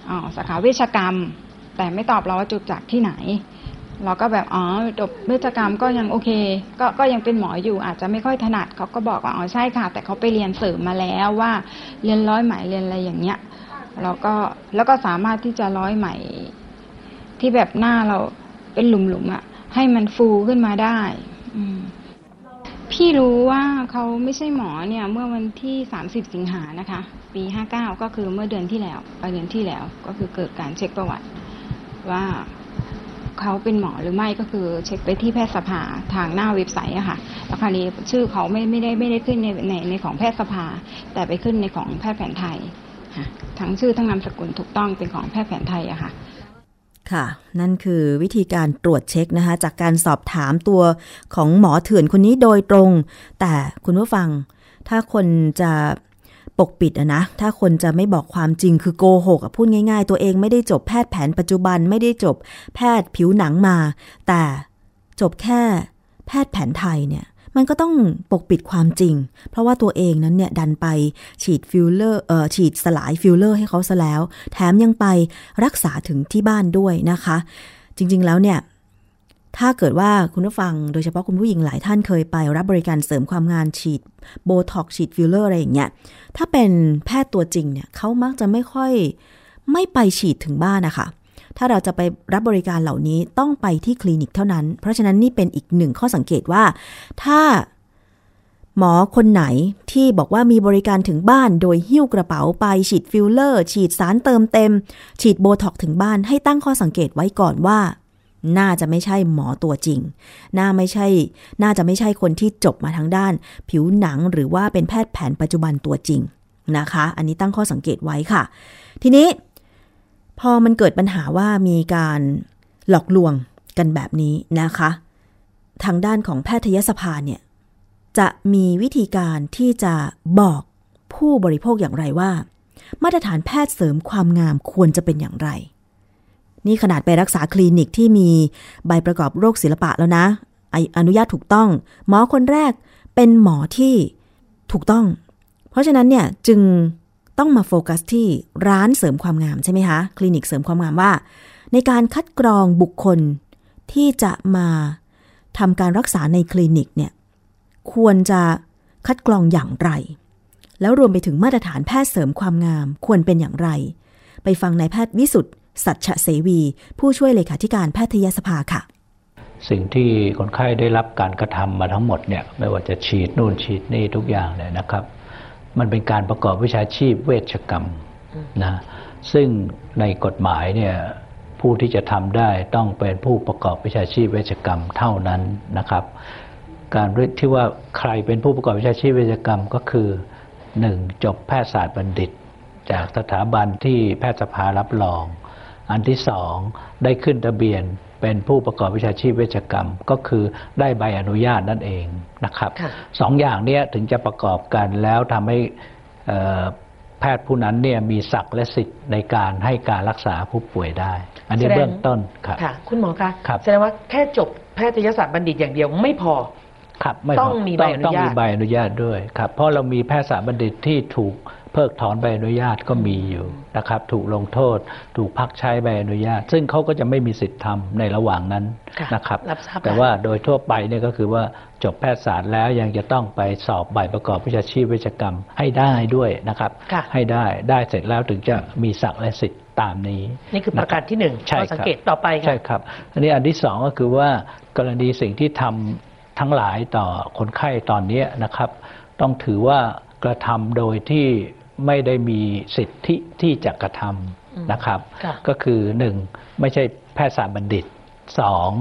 อ๋อสาขาเวชกรรม แต่ไม่ตอบเราว่าจบจากที่ไหน เราก็แบบอ๋อจบเวชกรรมก็ยังโอเค ก็ก็ยังเป็นหมออยู่อาจจะไม่ค่อยถนัดเขาก็บอกว่าอ๋อใช่ค่ะ แต่เขาไปเรียนเสริมมาแล้วว่าเรียนร้อยไหมเรียนอะไรอย่างเงี้ยแล้วก็แล้วก็สามารถที่จะร้อยไหมที่แบบหน้าเราเป็นหลุมๆอะ่ะให้มันฟูขึ้นมาได้ พี่รู้ว่าเขาไม่ใช่หมอเนี่ย เมื่อวันที่ 30 สิงหานะคะ ปี59ก็คือเมื่อเดือนที่แล้วปลายเดือนที่แล้วก็คือเกิดการเช็คประวัติ ว่าเขาเป็นหมอหรือไม่ก็คือเช็คไปที่แพทยสภาทางหน้าเว็บไซต์อะค่ะแล้วคราวนี้ชื่อเขาไม่ไม่ได้ไม่ได้ขึ้นในในในของแพทยสภา แต่ไปขึ้นในของแพทย์แผนไทยค่ะทั้งชื่อทั้งนามสกุลถูกต้องเป็นของแพทย์แผนไทยอะค่ะ
ค่ะ นั่นคือวิธีการตรวจเช็คนะคะ จากการสอบถามตัวของหมอเถื่อนคนนี้โดยตรง แต่คุณผู้ฟัง ถ้าคนจะ ปกปิดอะนะ ถ้าคนจะไม่บอกความจริงคือโกหกอะพูดง่ายๆ ตัวเองไม่ได้จบแพทย์แผนปัจจุบันไม่ได้จบแพทย์ผิวหนังมา แต่จบแค่แพทย์แผนไทยเนี่ยมันก็ต้องปกปิดความจริง เพราะว่าตัวเองนั้นเนี่ยดันไปฉีดฟิลเลอร์เอ่อฉีดสลายฟิลเลอร์ให้เขาซะแล้ว แถมยังไปรักษาถึงที่บ้านด้วยนะคะ จริงๆแล้วเนี่ย ถ้าเกิดว่าคุณผู้ฟังโดยเฉพาะคุณผู้หญิงหลายท่านเคยไปรับบริการเสริมความงามฉีดโบท็อกซ์ฉีดฟิลเลอร์อะไรอย่างเงี้ย ถ้าเป็นแพทย์ตัวจริงเนี่ยเขามักจะไม่ค่อยไม่ไปฉีดถึงบ้านนะคะ ถ้าเราจะไปรับบริการเหล่านี้ต้องไปที่คลินิกเท่านั้น เพราะฉะนั้นนี่เป็นอีกหนึ่งข้อสังเกตว่า ถ้าหมอคนไหนที่บอกว่ามีบริการถึงบ้าน โดยหิ้วกระเป๋าไปฉีดฟิลเลอร์ ฉีดสารเติมเต็ม ฉีดโบท็อกซ์ถึงบ้านให้ตั้งข้อสังเกตไว้ก่อนว่า น่าจะไม่ใช่หมอตัวจริง น่าไม่ใช่ น่าจะไม่ใช่คนที่จบมาทางด้าน ผิวหนังหรือว่าเป็นแพทย์แผนปัจจุบันตัวจริงนะคะ อันนี้ตั้งข้อสังเกตไว้ค่ะ ทีนี้ พอมันเกิดปัญหาว่ามีการหลอกลวงกันแบบนี้นะคะ ทางด้านของแพทยสภาเนี่ย จะมีวิธีการที่จะบอกผู้บริโภคอย่างไรว่า มาตรฐานแพทย์เสริมความงามควรจะเป็นอย่างไร นี่ขนาดไปรักษาคลินิกที่มีใบประกอบโรคศิลปะแล้วนะออนุญาตถูกต้อง หมอคนแรกเป็นหมอที่ถูกต้อง เพราะฉะนั้นเนี่ยจึงต้องมาโฟกัสที่ร้านเสริมความงามใช่ไหมคะ คลินิกเสริมความงามว่า ในการคัดกรองบุคคลที่จะมาทำการรักษาในคลินิกเนี่ยควรจะคัดกรองอย่างไร แล้วรวมไปถึงมาตรฐานแพทย์เสริมความงามควรเป็นอย่างไร ไปฟังนายแพทย์วิสุทธ์ สัชเสวี ผู้ช่วยเลขาธิการแพทยสภาค่ะ
สิ่งที่คนไข้ได้รับการกระทำมาทั้งหมดเนี่ยไม่ว่าจะฉีดนู่นฉีดนี่ทุกอย่างเลยนะครับ มันเป็นการประกอบวิชาชีพเวชกรรมนะซึ่งในกฎหมายเนี่ยผู้ที่จะทำได้ต้องเป็นผู้ประกอบวิชาชีพเวชกรรมเท่านั้นนะครับ การที่ว่าใครเป็นผู้ประกอบวิชาชีพเวชกรรมก็คือหนึ่งจบแพทยศาสตร์บัณฑิต จากสถาบันที่แพทยสภารับรอง อันที่สองได้ขึ้นทะเบียนเป็นผู้ประกอบวิชาชีพเวชกรรม ก็คือได้ใบอนุญาตนั่นเองนะครับ
ค่ะ
สองอย่างเนี้ยถึงจะประกอบกันแล้วทำให้เอ่อแพทย์ผู้นั้นเนี่ยมีศักดิ์และสิทธิ์ในการให้การรักษาผู้ป่วยได้ อันนี้
แสดง
เบื้องต้นครับ
ค่ะ คุณหมอคะ
ครับ
แสดงว่าแค่จบแพทยศาสตร์บัณฑิตอย่างเดียวไม่พอ
ครับไม่พ
ต้องมีใบอนุญาต
ต้องมีใบอนุญาตด้วยครับเพราะเรามีแพทยศาสตร์บัณฑิตที่ถูก เพิกถอนใบอนุญาตก็มีอยู่นะครับ ถูกลงโทษ ถูกพักใช้ใบอนุญาต ซึ่งเขาก็จะไม่มีสิทธิ์ทำในระหว่างนั้น
ค่ะ
นะครับ
รับทราบ
แต่ว่าโดยทั่วไปเนี่ยก็คือว่าจบแพทยศาสตร์แล้วยังจะต้องไปสอบใบประกอบวิชาชีพเวชกรรมให้ได้ด้วยนะครับ
ค่ะ
ให้ได้ได้เสร็จแล้วถึงจะมีศักดิ์และสิทธิ์ตามนี้
นี่คือประการที่หนึ่ง
ใช่
ข้อ
ครับ
สังเกตต่อไป
ใช่
ค่ะ
ครับ อันนี้อันที่สองก็คือว่ากรณีสิ่งที่ทำทั้งหลายต่อคนไข้ตอนนี้นะครับ ต้องถือว่ากระทำโดยที่ ไม่ได้มีสิทธิที่จะกระทำนะครับ
ค่ะ
ก็คือหนึ่งไม่ใช่แพทยศาสตร์บัณฑิตสอง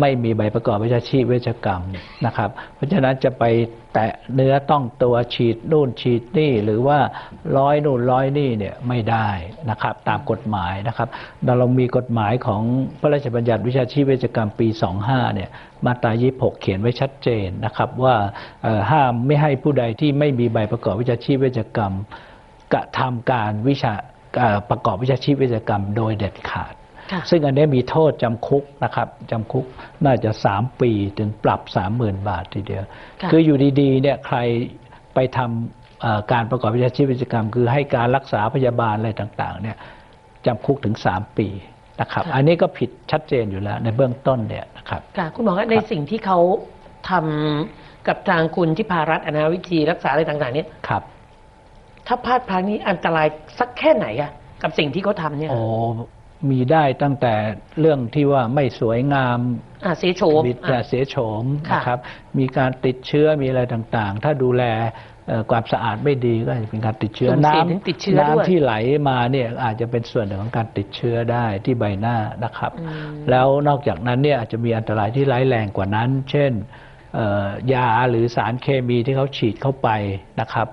ไม่มีใบประกอบวิชาชีพเวชกรรมนะครับ เพราะฉะนั้นจะไปแตะเนื้อต้องตัวฉีดนู่นฉีดนี่ หรือว่าร้อยนู่นร้อยนี่เนี่ยไม่ได้นะครับ ตามกฎหมายนะครับ เรามีกฎหมายของพระราชบัญญัติวิชาชีพเวชกรรมปี 25เนี่ยมาตรา 26 เขียนไว้ชัดเจนนะครับว่าเอ่อห้ามไม่ให้ผู้ใดที่ไม่มีใบประกอบวิชาชีพเวชกรรม กระทำการวิชาเอ่อประกอบวิชาชีพเวชกรรมโดยเด็ดขาด
ค่ะ
ซึ่งอันนี้มีโทษจำคุกนะครับจำคุกน่าจะ 3 ปีถึงปรับ 30,000 บาททีเดียว
ค่ะ
คืออยู่ดีๆเนี่ยใครไปทำเอ่อการประกอบวิชาชีพวิชกรรม คือให้การรักษาพยาบาลอะไรต่างๆเนี่ยจำคุกถึง 3 ปีนะครับ อันนี้ก็ผิดชัดเจนอยู่แล้วในเบื้องต้นเนี่ยนะครับ
ค่ะคุณหมอคะในสิ่งที่เขาทำกับทางคุณที่พารัตน์อะนะวิธีรักษาอะไรต่างๆเนี่ย
ครับ
ถ้าพลาดพลั้งนี้อันตรายสักแค่ไหนอะกับสิ่งที่เขาทำเนี่ย
โอ้มีได้ตั้งแต่เรื่องที่ว่าไม่สวยงาม
อ่าเสียโฉม
มีแต่
อะ
เสียโฉม
ค่ะ
นะครับ มีการติดเชื้อมีอะไรต่างๆ ถ้าดูแลเอ่อความสะอาดไม่ดีก็อาจจะเป็นการติดเชื้อ
สุ่มเสี่ยง
น้
ถึงติดเชื้อด้วยำ
น้ำที่ไหลมาเนี่ยอาจจะเป็นส่วนหนึ่งของการติดเชื้อได้ที่ใบหน้านะครับ
อืม
แล้วนอกจากนั้นเนี่ยอาจจะมีอันตรายที่ร้ายแรงกว่านั้น เช่นเอ่อยาหรือสารเคมีที่เขาฉีดเข้าไปนะครับ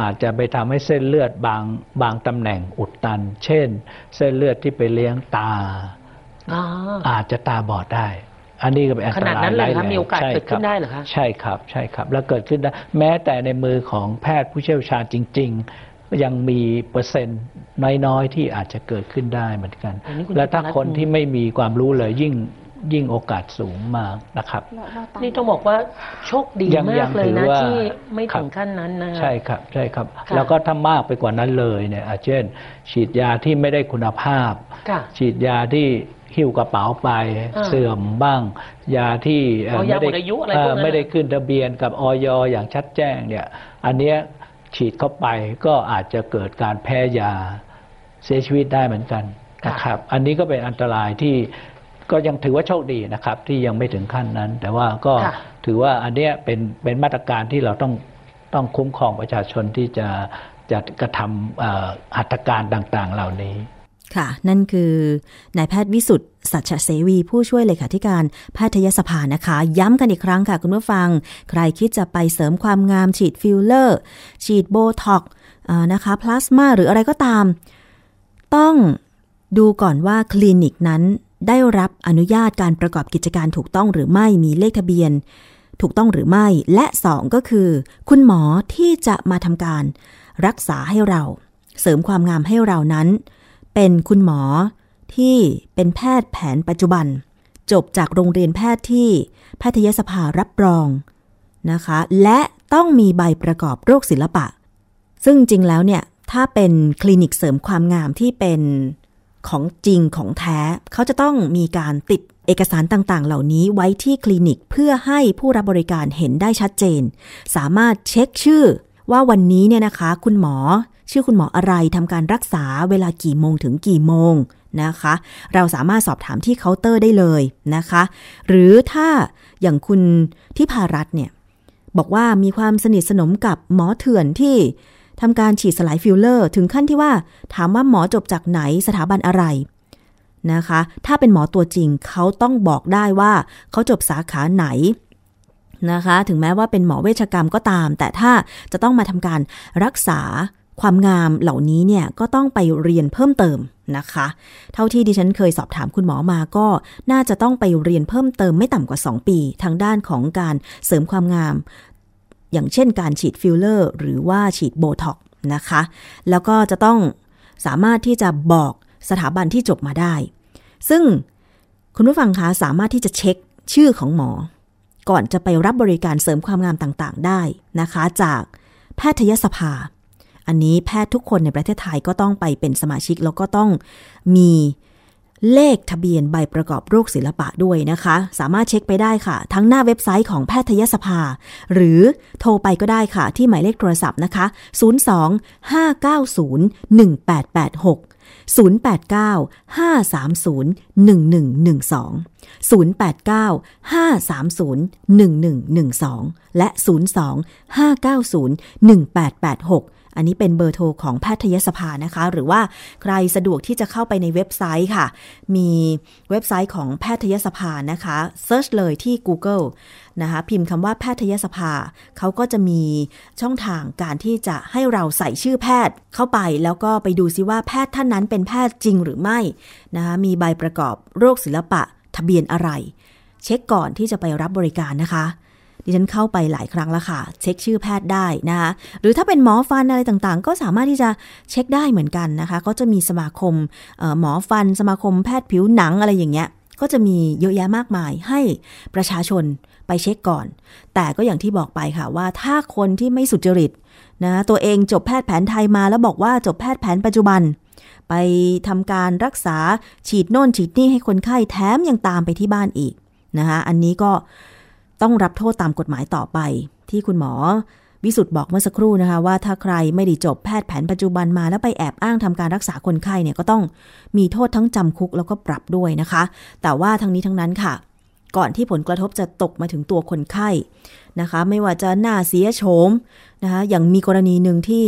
อาจจะไปทำให้เส้นเลือดบางบางตำแหน่งอุดตัน เช่น เส้นเลือดที่ไปเลี้ยงตา
อ๋อ
อาจจะตาบอดได้ อันนี้ก็เป็นอันตราย
ขนาดนั้นเลยเหรอคะ
ร้แง
มีโอกาส
ใช่
เกิดขึ้น
รับ
ได้เหรอคะ
ใช่ครับใช่ครับ แล้วเกิดขึ้นได้แม้แต่ในมือของแพทย์ผู้เชี่ยวชาญจริง ๆ ยังมีเปอร์เซ็นต์น้อยๆที่อาจจะเกิดขึ้นได้เหมือนกัน
อันนี้คุณ
และถ้า
ธิรัตน์
คนที่ไม่มีความรู้เลยยิ่ง ยิ่งโอกาสสูงมากนะครับ
นี่ต้องบอกว่าโชคดี
ยัง
มา
ยั
ก
ง
เลยนะ
ถือว่า
ที่ไม่
ครั
ถึ
บ
งขั้นนั้นนะ
ใช่ครับใช่ครับ
ค่ะ
แล้วก็ถ้ามากไปกว่านั้นเลยเนี่ยอาจเช่น ฉีดยาที่ไม่ได้คุณภาพ
ค่ะ
ฉีดยาที่หิ้วกระเป๋าไป
อ่า
เสื่อมบ้าง ยาที่เอ่อ
เอายา
ไม่ได้
หมดอายุอะไร
เอ่อ
พวกนั้น
ไม่ได้ขึ้นทะเบียนกับออยอย่างชัดแจ้งเนี่ย อันเนี้ยฉีดเข้าไปก็อาจจะเกิดการแพ้ยาเสียชีวิตได้เหมือนกันนะครับ อันนี้ก็เป็นอันตรายที่ ก็ยังถือว่าโชคดีนะครับ ที่ยังไม่ถึงขั้นนั้น แต่ว่าก็
ค่ะ
ถือว่าอันเนี้ยเป็นเป็นมาตรการที่เราต้องต้องคุ้มครองประชาชนที่จะจะกระทำเอ่อหัตถการต่างๆ เหล่านี้
ค่ะ นั่นคือนายแพทย์วิสุทธ์สัชเสวี ผู้ช่วยเลขาธิการแพทยสภานะคะ ย้ำกันอีกครั้งค่ะคุณผู้ฟัง ใครคิดจะไปเสริมความงามฉีดฟิลเลอร์ ฉีดโบท็อกซ์อ่านะคะพลาสมาหรืออะไรก็ตาม ต้องดูก่อนว่าคลินิกนั้น ได้รับอนุญาตการประกอบกิจการถูกต้องหรือไม่มีเลขทะเบียน ถูกต้องหรือไม่ และ 2 ก็คือ คุณหมอที่จะมาทำการรักษาให้เรา เสริมความงามให้เรานั้น เป็นคุณหมอที่เป็นแพทย์แผนปัจจุบัน จบจากโรงเรียนแพทย์ที่แพทยสภารับรองนะคะ และต้องมีใบประกอบโรคศิลปะ ซึ่งจริงแล้วเนี่ยถ้าเป็นคลินิกเสริมความงามที่เป็น ของจริงของแท้ เขาจะต้องมีการติดเอกสารต่างๆ เหล่านี้ไว้ที่คลินิกเพื่อให้ผู้รับบริการเห็นได้ชัดเจน สามารถเช็คชื่อ ว่าวันนี้เนี่ยนะคะ คุณหมอ ชื่อคุณหมออะไรทำการรักษาเวลากี่โมงถึงกี่โมงนะคะ เราสามารถสอบถามที่เคาน์เตอร์ได้เลยนะคะ หรือถ้าอย่างคุณทิพารัตน์เนี่ยบอกว่ามีความสนิทสนมกับหมอเถื่อนที่ ทำการฉีดสลายฟิลเลอร์ ถึงขั้นที่ว่า ถามว่าหมอจบจากไหนสถาบันอะไรนะคะ ถ้าเป็นหมอตัวจริงเขาต้องบอกได้ว่าเขาจบสาขาไหนนะคะ ถึงแม้ว่าเป็นหมอเวชกรรมก็ตาม แต่ถ้าจะต้องมาทำการรักษาความงามเหล่านี้เนี่ยก็ต้องไปเรียนเพิ่มเติมนะคะ เท่าที่ดิฉันเคยสอบถามคุณหมอมาก็น่าจะต้องไปเรียนเพิ่มเติมไม่ต่ำกว่า 2 ปี ทางด้านของการเสริมความงาม อย่างเช่นการฉีดฟิลเลอร์ หรือว่าฉีดโบท็อกนะคะ แล้วก็จะต้องสามารถที่จะบอกสถาบันที่จบมาได้ ซึ่งคุณผู้ฟังคะสามารถที่จะเช็คชื่อของหมอ ก่อนจะไปรับบริการเสริมความงามต่างๆ ได้นะคะ จากแพทยสภา อันนี้แพทย์ทุกคนในประเทศไทยก็ต้องไปเป็นสมาชิก แล้วก็ต้องมี เลขทะเบียนใบประกอบโรคศิลปะด้วยนะคะ สามารถเช็คไปได้ค่ะ ทั้งหน้าเว็บไซต์ของแพทยสภา หรือโทรไปก็ได้ค่ะ ที่หมายเลขโทรศัพท์นะคะ 02 590 1886 089 530 1112 089 530 1112 และ 02 590 1886 อันนี้เป็นเบอร์โทรของแพทยสภานะคะ หรือว่าใครสะดวกที่จะเข้าไปในเว็บไซต์ค่ะ มีเว็บไซต์ของแพทยสภานะคะ search เลยที่ Google นะคะพิมพ์คำว่าแพทยสภา เขาก็จะมีช่องทางการที่จะให้เราใส่ชื่อแพทย์เข้าไป แล้วก็ไปดูซิว่าแพทย์ท่านนั้นเป็นแพทย์จริงหรือไม่นะคะมีใบประกอบโรคศิลปะทะเบียนอะไร เช็คก่อนที่จะไปรับบริการนะคะ ดิฉันเข้าไปหลายครั้งแล้วค่ะ เช็คชื่อแพทย์ได้นะคะหรือถ้าเป็นหมอฟันอะไรต่างๆ ก็สามารถที่จะเช็คได้เหมือนกันนะคะ ก็จะมีสมาคมหมอฟัน สมาคมแพทย์ผิวหนังอะไรอย่างเงี้ยก็จะมีเยอะแยะมากมายให้ประชาชนไปเช็คก่อน แต่ก็อย่างที่บอกไปค่ะว่าถ้าคนที่ไม่สุจริตนะตัวเองจบแพทย์แผนไทยมาแล้วบอกว่าจบแพทย์แผนปัจจุบัน ไปทำการรักษาฉีดโน่นฉีดนี่ให้คนไข้แถมยังตามไปที่บ้านอีกนะคะอันนี้ก็ ต้องรับโทษตามกฎหมายต่อไป ที่คุณหมอ วิสุทธ์บอกเมื่อสักครู่นะคะ ว่าถ้าใครไม่ได้จบแพทย์แผนปัจจุบันมาแล้วไปแอบอ้างทำการรักษาคนไข้เนี่ยก็ต้องมีโทษทั้งจำคุกแล้วก็ปรับด้วยนะคะ แต่ว่าทั้งนี้ทั้งนั้นค่ะ ก่อนที่ผลกระทบจะตกมาถึงตัวคนไข้นะคะ ไม่ว่าจะหน้าเสียโฉมนะคะอย่างมีกรณีหนึ่งที่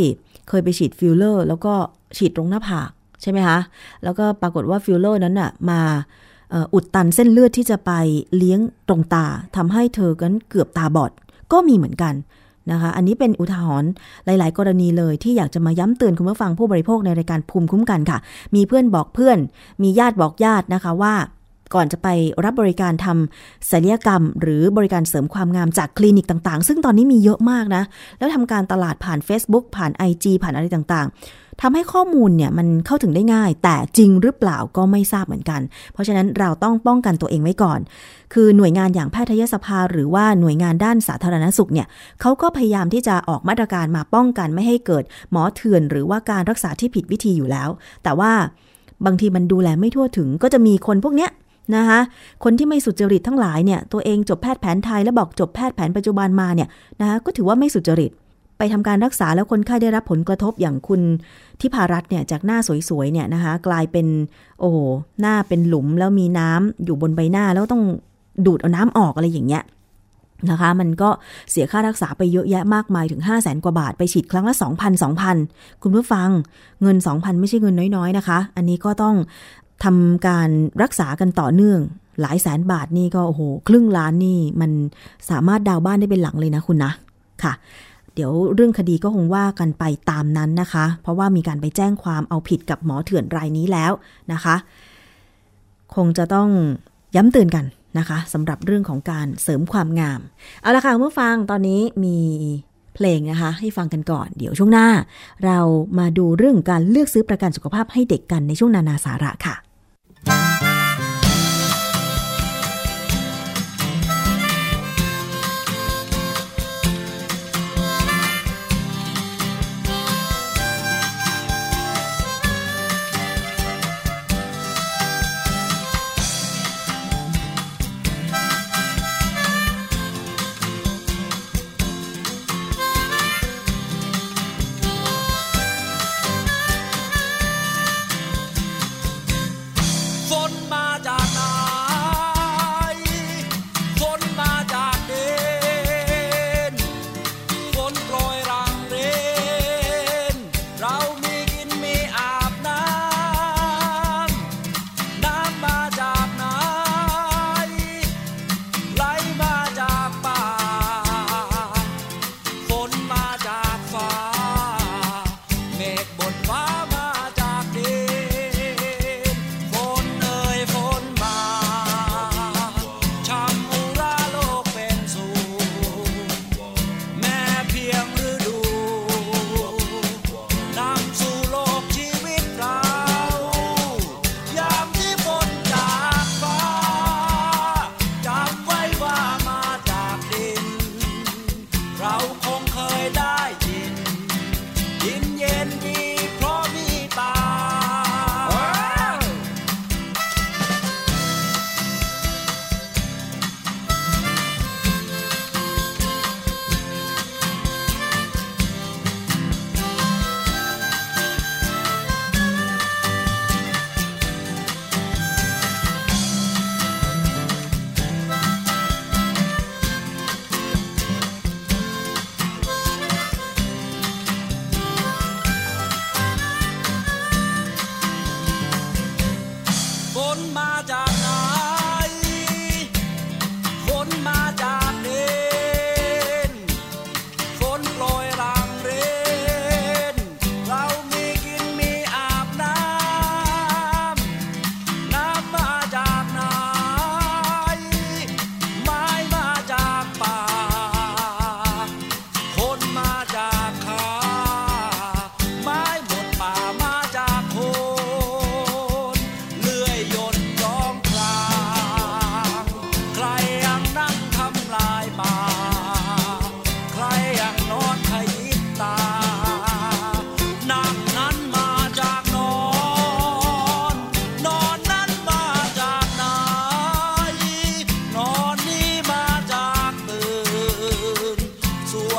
เคยไปฉีดฟิลเลอร์ แล้วก็ฉีดตรงหน้าผากใช่ไหมคะแล้วก็ปรากฏว่าฟิลเลอร์นั้นน่ะมา อุดตันเส้นเลือดที่จะไปเลี้ยงตรงตาทำให้เธอกันเกือบตาบอดก็มีเหมือนกันนะคะ อันนี้เป็นอุทาหรณ์หลาย ๆ กรณีเลยที่อยากจะมาย้ำเตือนคุณผู้ฟังผู้บริโภคในรายการภูมิคุ้มกันค่ะ มีเพื่อนบอกเพื่อน มีญาติบอกญาตินะคะว่า ก่อนจะไปรับบริการทำศัลยกรรม หรือบริการเสริมความงามจากคลินิกต่างๆ ซึ่งตอนนี้มีเยอะมากนะ แล้วทำการตลาดผ่าน Facebook ผ่าน IG ผ่านอะไรต่างๆทำให้ข้อมูลเนี่ยมันเข้าถึงได้ง่าย แต่จริงหรือเปล่าก็ไม่ทราบเหมือนกัน เพราะฉะนั้นเราต้องป้องกันตัวเองไว้ก่อน คือหน่วยงานอย่างแพทยสภา หรือว่าหน่วยงานด้านสาธารณสุขเนี่ยเขาก็พยายามที่จะออกมาตรการมาป้องกันไม่ให้เกิดหมอเถื่อน หรือว่าการรักษาที่ผิดวิธีอยู่แล้ว แต่ว่าบางทีมันดูแลไม่ทั่วถึงก็จะมีคนพวกเนี้ย นะคะคนที่ไม่สุจริตทั้งหลายเนี่ยตัวเองจบแพทย์แผนไทยแล้วบอกจบแพทย์แผนปัจจุบันมาเนี่ยนะคะก็ถือว่าไม่สุจริต ไปทำการรักษาแล้วคนไข้ได้รับผลกระทบอย่างคุณทิพารัตน์เนี่ยจากหน้าสวยๆเนี่ยนะคะกลายเป็นโอ้โหหน้าเป็นหลุมแล้วมีน้ำอยู่บนใบหน้าแล้วต้องดูดเอาน้ำออกอะไรอย่างเงี้ยนะคะมันก็เสียค่ารักษาไปเยอะแยะมากมายถึง 5 0 0แสนกว่าบาทไปฉีดครั้งละ 2,000 2,000 คุณผู้ฟังเงิน 2,000 ไม่ใช่เงินน้อยๆนะคะ อันนี้ก็ต้อง ทำการรักษากันต่อเนื่อง หลายแสนบาทนี่ก็โอ้โหครึ่งล้านนี่มันสามารถดาวบ้านได้เป็นหลังเลยนะคุณนะค่ะ เดี๋ยวเรื่องคดีก็คงว่ากันไปตามนั้นนะคะ เพราะว่ามีการไปแจ้งความเอาผิดกับหมอเถื่อนรายนี้แล้วนะคะ คงจะต้องย้ำเตือนกันนะคะสำหรับเรื่องของการเสริมความงาม เอาละค่ะเมื่อฟังตอนนี้มีเพลงนะคะ ให้ฟังกันก่อน เดี๋ยวช่วงหน้า เรามาดูเรื่องการเลือกซื้อประกันสุขภาพให้เด็กกันในช่วงนานาสาระค่ะ เ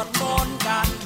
วดมนต์กัน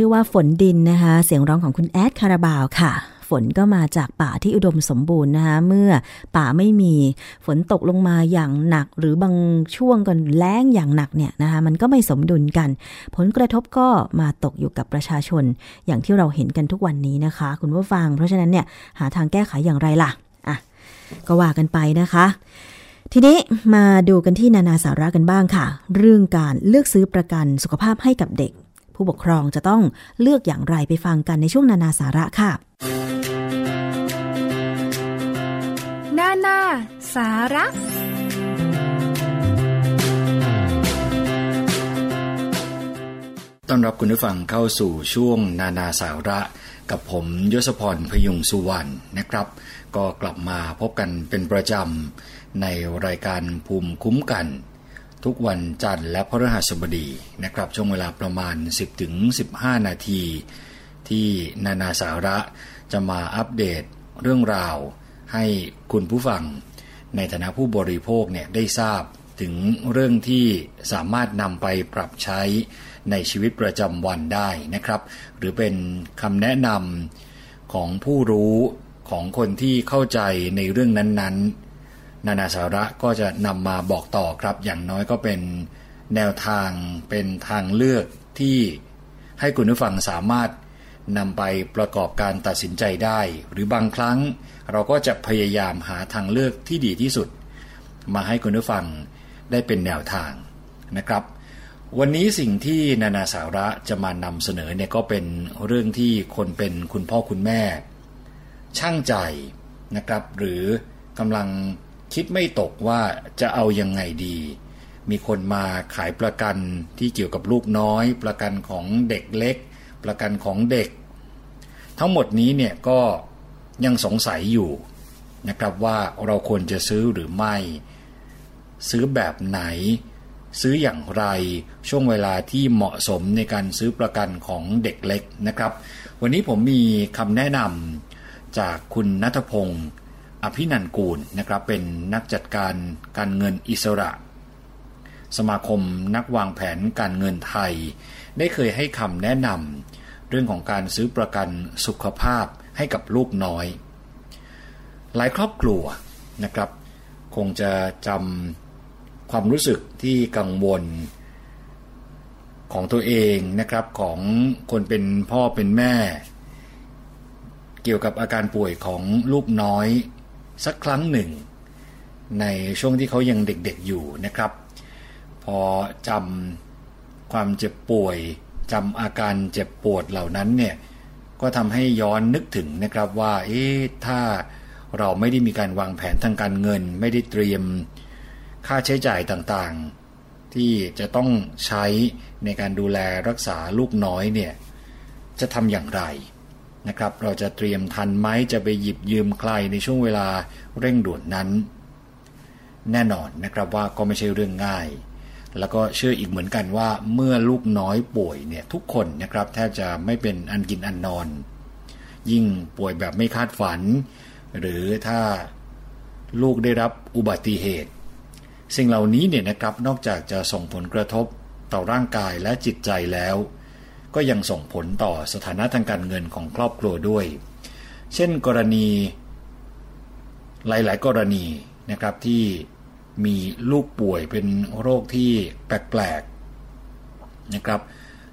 ชื่อว่าฝนดินนะคะ เสียงร้องของคุณแอดคาราบาวค่ะ ฝนก็มาจากป่าที่อุดมสมบูรณ์นะคะ เมื่อป่าไม่มีฝนตกลงมาอย่างหนัก หรือบางช่วงก็แล้งอย่างหนักเนี่ยนะคะมันก็ไม่สมดุลกัน ผลกระทบก็มาตกอยู่กับประชาชน อย่างที่เราเห็นกันทุกวันนี้นะคะ คุณผู้ฟัง เพราะฉะนั้นเนี่ยหาทางแก้ไขอย่างไรล่ะอะก็ว่ากันไปนะคะทีนี้มาดูกันที่นานาสาระกันบ้างค่ะ เรื่องการเลือกซื้อประกันสุขภาพให้กับเด็ก ผู้ปกครองจะต้องเลือกอย่างไรไปฟังกันในช่วงนานาสาระค่ะ
นานาสาระ
ต้อนรับคุณผู้ฟังเข้าสู่ช่วงนานาสาระ กับผมยศพรพยุงสุวรรณนะครับ ก็กลับมาพบกันเป็นประจำในรายการภูมิคุ้มกัน ทุกวันจันทร์และพฤหัสบดีนะครับ ช่วงเวลาประมาณ 10ถึง15 นาที ที่นานาสาระจะมาอัปเดตเรื่องราว ให้คุณผู้ฟัง ในฐานะผู้บริโภคเนี่ยได้ทราบถึงเรื่องที่สามารถนำไปปรับใช้ในชีวิตประจำวันได้นะครับ หรือเป็นคำแนะนำของผู้รู้ของคนที่เข้าใจในเรื่องนั้นๆ นานาสาระก็จะนำมาบอกต่อครับ อย่างน้อยก็เป็นแนวทางเป็นทางเลือกที่ให้คุณผู้ฟังสามารถนำไปประกอบการตัดสินใจได้ หรือบางครั้งเราก็จะพยายามหาทางเลือกที่ดีที่สุด มาให้คุณผู้ฟังได้เป็นแนวทางนะครับ วันนี้สิ่งที่นานาสาระจะมานำเสนอเนี่ยก็เป็นเรื่องที่คนเป็นคุณพ่อคุณแม่ ช่างใจนะครับ หรือกำลัง คิดไม่ตกว่าจะเอายังไงดี มีคนมาขายประกันที่เกี่ยวกับลูกน้อย ประกันของเด็กเล็ก ประกันของเด็ก ทั้งหมดนี้เนี่ยก็ยังสงสัยอยู่นะครับว่าเราควรจะซื้อหรือไม่ ซื้อแบบไหน ซื้ออย่างไรช่วงเวลาที่เหมาะสมในการซื้อประกันของเด็กเล็กนะครับ วันนี้ผมมีคำแนะนำจากคุณนัทพงศ์ อภินันกูลนะครับเป็นนักจัดการการเงินอิสระ สมาคมนักวางแผนการเงินไทย ได้เคยให้คำแนะนำเรื่องของการซื้อประกันสุขภาพให้กับลูกน้อย หลายครอบครัวนะครับ คงจะจำความรู้สึกที่กังวลของตัวเองนะครับของคนเป็นพ่อเป็นแม่ เกี่ยวกับอาการป่วยของลูกน้อย สักครั้งหนึ่ง ในช่วงที่เขายังเด็กๆอยู่นะครับ พอจำความเจ็บป่วยจำอาการเจ็บปวดเหล่านั้นเนี่ยก็ทำให้ย้อนนึกถึงนะครับว่าเอ๊ะถ้าเราไม่ได้มีการวางแผนทางการเงิน ไม่ได้เตรียมค่าใช้จ่ายต่างๆ ที่จะต้องใช้ในการดูแลรักษาลูกน้อยเนี่ยจะทำอย่างไร นะครับ เราจะเตรียมทันไหมจะไปหยิบยืมใครในช่วงเวลาเร่งด่วนนั้น แน่นอนนะครับว่าก็ไม่ใช่เรื่องง่าย แล้วก็เชื่ออีกเหมือนกันว่าเมื่อลูกน้อยป่วยเนี่ยทุกคนนะครับแทบจะไม่เป็นอันกินอันนอน ยิ่งป่วยแบบไม่คาดฝัน หรือถ้าลูกได้รับอุบัติเหตุ สิ่งเหล่านี้เนี่ยนะครับนอกจากจะส่งผลกระทบต่อร่างกายและจิตใจแล้ว ก็ยังส่งผลต่อสถานะทางการเงินของครอบครัวด้วย เช่นกรณีหลาย ๆ กรณีนะครับที่มีลูกป่วยเป็นโรคที่แปลก ๆ นะครับ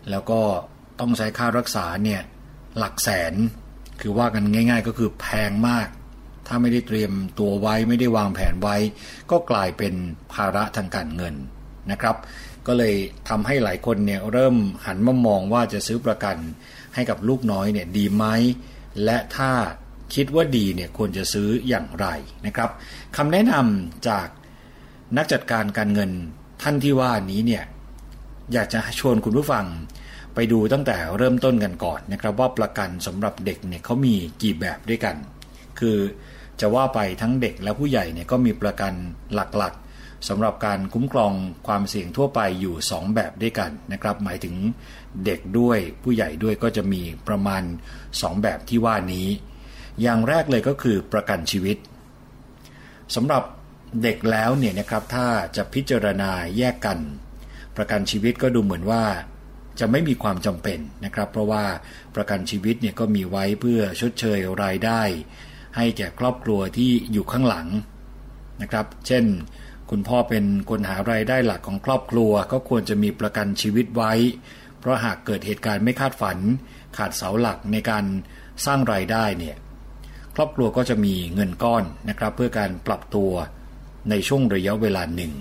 แล้วก็ต้องใช้ค่ารักษาเนี่ยหลักแสนคือว่ากันง่าย ๆ ก็คือแพงมาก ถ้าไม่ได้เตรียมตัวไว้ไม่ได้วางแผนไว้ ก็กลายเป็นภาระทางการเงินนะครับ ก็เลยทำให้หลายคนเนี่ยเริ่มหันมามองว่าจะซื้อประกันให้กับลูกน้อยเนี่ยดีไหมและถ้าคิดว่าดีเนี่ยควรจะซื้ออย่างไรนะครับคำแนะนำจากนักจัดการการเงินท่านที่ว่านี้เนี่ยอยากจะชวนคุณผู้ฟังไปดูตั้งแต่เริ่มต้นกันก่อนนะครับ ว่าประกันสำหรับเด็กเนี่ยเขามีกี่แบบด้วยกัน คือจะว่าไปทั้งเด็กและผู้ใหญ่เนี่ยก็มีประกันหลักๆ สำหรับการคุ้มครองความเสี่ยงทั่วไปอยู่ 2 แบบด้วยกันนะครับ หมายถึงเด็กด้วยผู้ใหญ่ด้วยก็จะมีประมาณ 2 แบบที่ว่านี้ อย่างแรกเลยก็คือประกันชีวิตสำหรับเด็กแล้วเนี่ยนะครับถ้าจะพิจารณาแยกกัน ประกันชีวิตก็ดูเหมือนว่าจะไม่มีความจำเป็นนะครับ เพราะว่าประกันชีวิตเนี่ยก็มีไว้เพื่อชดเชยรายได้ ให้แก่ครอบครัวที่อยู่ข้างหลังนะครับ เช่น คุณพ่อเป็นคนหารายได้หลักของครอบครัว ก็ควรจะมีประกันชีวิตไว้ เพราะหากเกิดเหตุการณ์ไม่คาดฝัน ขาดเสาหลักในการสร้างรายได้เนี่ยครอบครัวก็จะมีเงินก้อนนะครับ เพื่อการปรับตัวในช่วงระยะเวลาหนึ่ง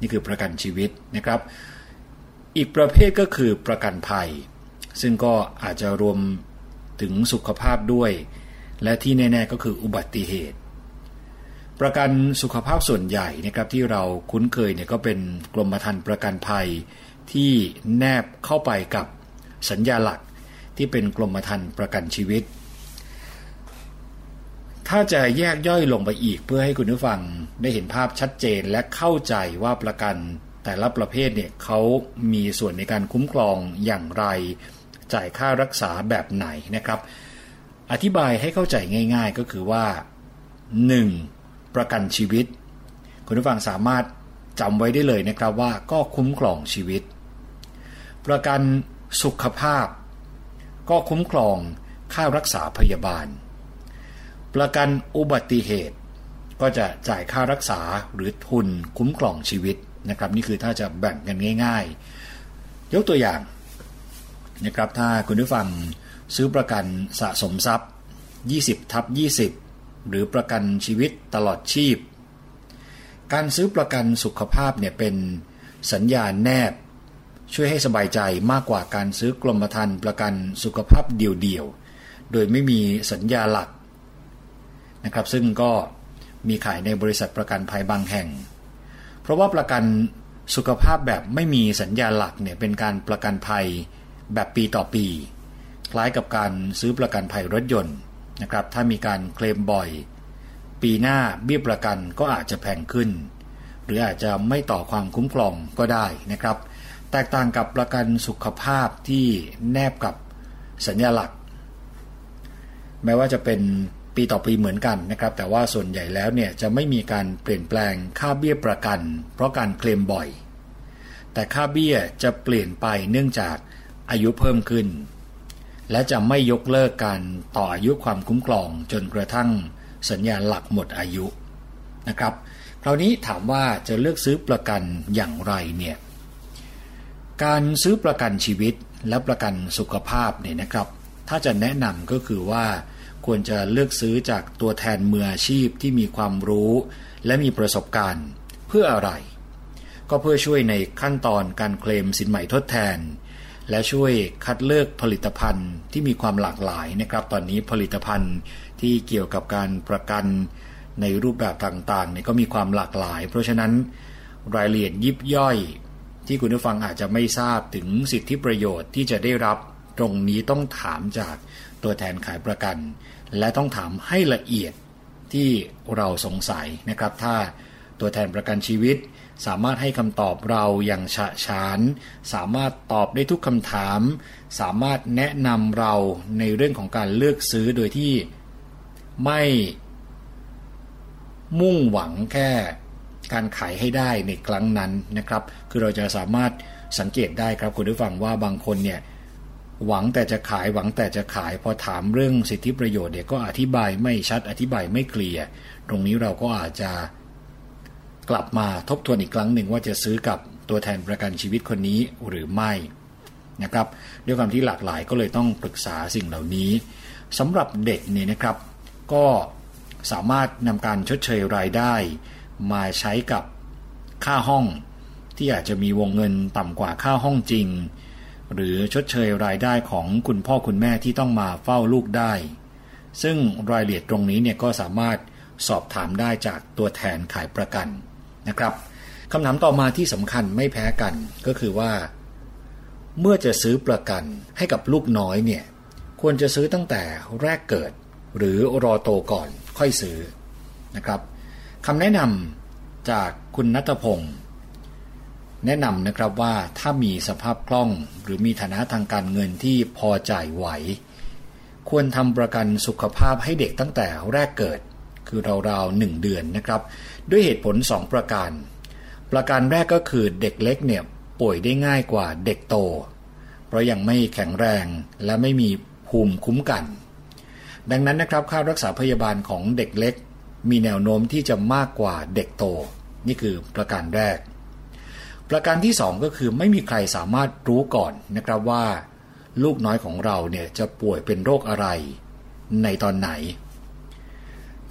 นี่คือประกันชีวิตนะครับ อีกประเภทก็คือประกันภัย ซึ่งก็อาจจะรวมถึงสุขภาพด้วย และที่แน่ ๆ ก็คืออุบัติเหตุ ประกันสุขภาพส่วนใหญ่นะครับที่เราคุ้นเคยเนี่ยก็เป็นกรมธรรม์ประกันภัย ที่แนบเข้าไปกับสัญญาหลักที่เป็นกรมธรรม์ประกันชีวิต ถ้าจะแยกย่อยลงไปอีกเพื่อให้คุณผู้ฟังได้เห็นภาพชัดเจนและเข้าใจว่าประกันแต่ละประเภทเนี่ยเขามีส่วนในการคุ้มครองอย่างไร จ่ายค่ารักษาแบบไหนนะครับ อธิบายให้เข้าใจง่าย ๆ ก็คือว่า 1. ประกันชีวิต คุณผู้ฟังสามารถจำไว้ได้เลยนะครับว่าก็คุ้มครองชีวิต ประกันสุขภาพ ก็คุ้มครองค่ารักษาพยาบาล ประกันอุบัติเหตุ ก็จะจ่ายค่ารักษาหรือทุนคุ้มครองชีวิตนะครับ นี่คือถ้าจะแบ่งกันง่ายๆ ยกตัวอย่างนะครับถ้าคุณผู้ฟังซื้อประกันสะสมทรัพย์ 20ทับ20 หรือประกันชีวิตตลอดชีพ การซื้อประกันสุขภาพเนี่ยเป็นสัญญาณแนบ ช่วยให้สบายใจมากกว่าการซื้อกรมธรรม์ประกันสุขภาพเดี่ยวๆ โดยไม่มีสัญญาหลักนะครับ ซึ่งก็มีขายในบริษัทประกันภัยบางแห่ง เพราะว่าประกันสุขภาพแบบไม่มีสัญญาหลักเนี่ยเป็นการประกันภัยแบบปีต่อปี คล้ายกับการซื้อประกันภัยรถยนต์ นะครับ ถ้ามีการเคลมบ่อย ปีหน้าเบี้ยประกันก็อาจจะแพงขึ้น หรืออาจจะไม่ต่อความคุ้มครองก็ได้นะครับ แตกต่างกับประกันสุขภาพที่แนบกับสัญญาหลักแม้ว่าจะเป็นปีต่อปีเหมือนกันนะครับ แต่ว่าส่วนใหญ่แล้วเนี่ยจะไม่มีการเปลี่ยนแปลงค่าเบี้ยประกัน เพราะการเคลมบ่อย แต่ค่าเบี้ยจะเปลี่ยนไปเนื่องจากอายุเพิ่มขึ้น และจะไม่ยกเลิกการต่ออายุความคุ้มครอง จนกระทั่งสัญญาหลักหมดอายุนะครับ คราวนี้ถามว่าจะเลือกซื้อประกันอย่างไรเนี่ยการซื้อประกันชีวิตและประกันสุขภาพเนี่ยนะครับ ถ้าจะแนะนำก็คือว่าควรจะเลือกซื้อจากตัวแทนมืออาชีพที่มีความรู้ และมีประสบการณ์เพื่ออะไร ก็เพื่อช่วยในขั้นตอนการเคลมสินใหม่ทดแทน และช่วยคัดเลือกผลิตภัณฑ์ที่มีความหลากหลายนะครับ ตอนนี้ผลิตภัณฑ์ที่เกี่ยวกับการประกันในรูปแบบต่างๆเนี่ยก็มีความหลากหลาย เพราะฉะนั้นรายละเอียดยิบย่อย ที่คุณผู้ฟังอาจจะไม่ทราบถึงสิทธิประโยชน์ที่จะได้รับตรงนี้ต้องถามจากตัวแทนขายประกัน และต้องถามให้ละเอียดที่เราสงสัยนะครับ ถ้าตัวแทนประกันชีวิต สามารถให้คำตอบเราอย่างฉะฉาน สามารถตอบได้ทุกคำถาม สามารถแนะนำเราในเรื่องของการเลือกซื้อโดยที่ไม่ มุ่งหวังแค่การขายให้ได้ในครั้งนั้นนะครับ คือเราจะสามารถสังเกตได้ครับคุณผู้ฟังว่าบางคนเนี่ยหวังแต่จะขายหวังแต่จะขายพอถามเรื่องสิทธิประโยชน์เนี่ยก็อธิบายไม่ชัดอธิบายไม่เคลียร์ตรงนี้เราก็อาจจะ กลับมาทบทวนอีกครั้งหนึ่งว่าจะซื้อกับตัวแทนประกันชีวิตคนนี้หรือไม่นะครับด้วยความที่หลากหลายก็เลยต้องปรึกษาสิ่งเหล่านี้สำหรับเด็กเนี่ยนะครับ ก็สามารถนำการชดเชยรายได้ มาใช้กับค่าห้อง ที่อาจจะมีวงเงินต่ำกว่าค่าห้องจริง หรือชดเชยรายได้ของคุณพ่อคุณแม่ที่ต้องมาเฝ้าลูกได้ ซึ่งรายละเอียดตรงนี้เนี่ยก็สามารถสอบถามได้จากตัวแทนขายประกัน นะครับคำถามต่อมาที่สำคัญไม่แพ้กันก็คือว่า เมื่อจะซื้อประกันให้กับลูกน้อยเนี่ย ควรจะซื้อตั้งแต่แรกเกิด หรือรอโตก่อนค่อยซื้อนะครับคำแนะนำจากคุณนัทพงศ์แนะนำนะครับว่าถ้ามีสภาพคล่องหรือมีฐานะทางการเงินที่พอจ่ายไหว ควรทำประกันสุขภาพให้เด็กตั้งแต่แรกเกิด คือราวๆหนึ่งเดือนนะครับ ด้วยเหตุผล 2 ประการ ประการแรกก็คือเด็กเล็กเนี่ยป่วยได้ง่ายกว่าเด็กโต เพราะยังไม่แข็งแรงและไม่มีภูมิคุ้มกัน ดังนั้นนะครับค่ารักษาพยาบาลของเด็กเล็ก มีแนวโน้มที่จะมากกว่าเด็กโต นี่คือประการแรก ประการที่สองก็คือไม่มีใครสามารถรู้ก่อนนะครับว่า ลูกน้อยของเราเนี่ยจะป่วยเป็นโรคอะไร ในตอนไหน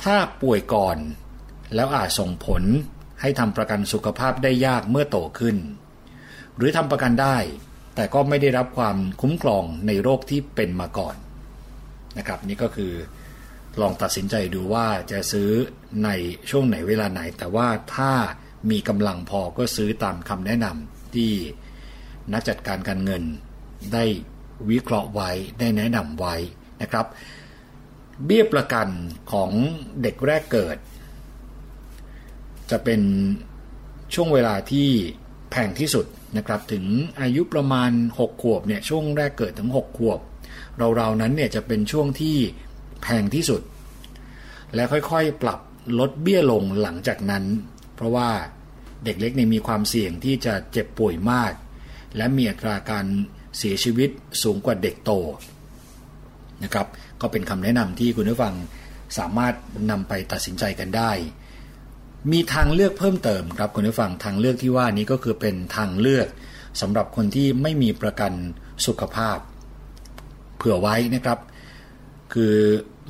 ถ้าป่วยก่อน แล้วอาจส่งผลให้ทำประกันสุขภาพได้ยากเมื่อโตขึ้น หรือทำประกันได้ แต่ก็ไม่ได้รับความคุ้มครองในโรคที่เป็นมาก่อนนะครับนี่ก็คือลองตัดสินใจดูว่าจะซื้อในช่วงไหนเวลาไหน แต่ว่าถ้ามีกำลังพอก็ซื้อตามคำแนะนำที่นักจัดการการเงิน ได้วิเคราะห์ไว้ได้แนะนำไว้นะครับ เบี้ยประกันของเด็กแรกเกิด จะเป็นช่วงเวลาที่แพงที่สุดนะครับถึงอายุประมาณ 6 ขวบเนี่ยช่วงแรกเกิดถึง 6 ขวบ เราๆนั้นเนี่ยจะเป็นช่วงที่แพงที่สุด และค่อยๆปรับลดเบี้ยลงหลังจากนั้น เพราะว่าเด็กเล็กเนี่ยมีความเสี่ยงที่จะเจ็บป่วยมาก และมีอัตราการเสียชีวิตสูงกว่าเด็กโตนะครับก็เป็นคำแนะนำที่คุณผู้ฟังสามารถนำไปตัดสินใจกันได้ มีทางเลือกเพิ่มเติมครับคุณผู้ฟังทางเลือกที่ว่านี้ก็คือเป็นทางเลือกสำหรับคนที่ไม่มีประกันสุขภาพ เผื่อไว้นะครับ คือ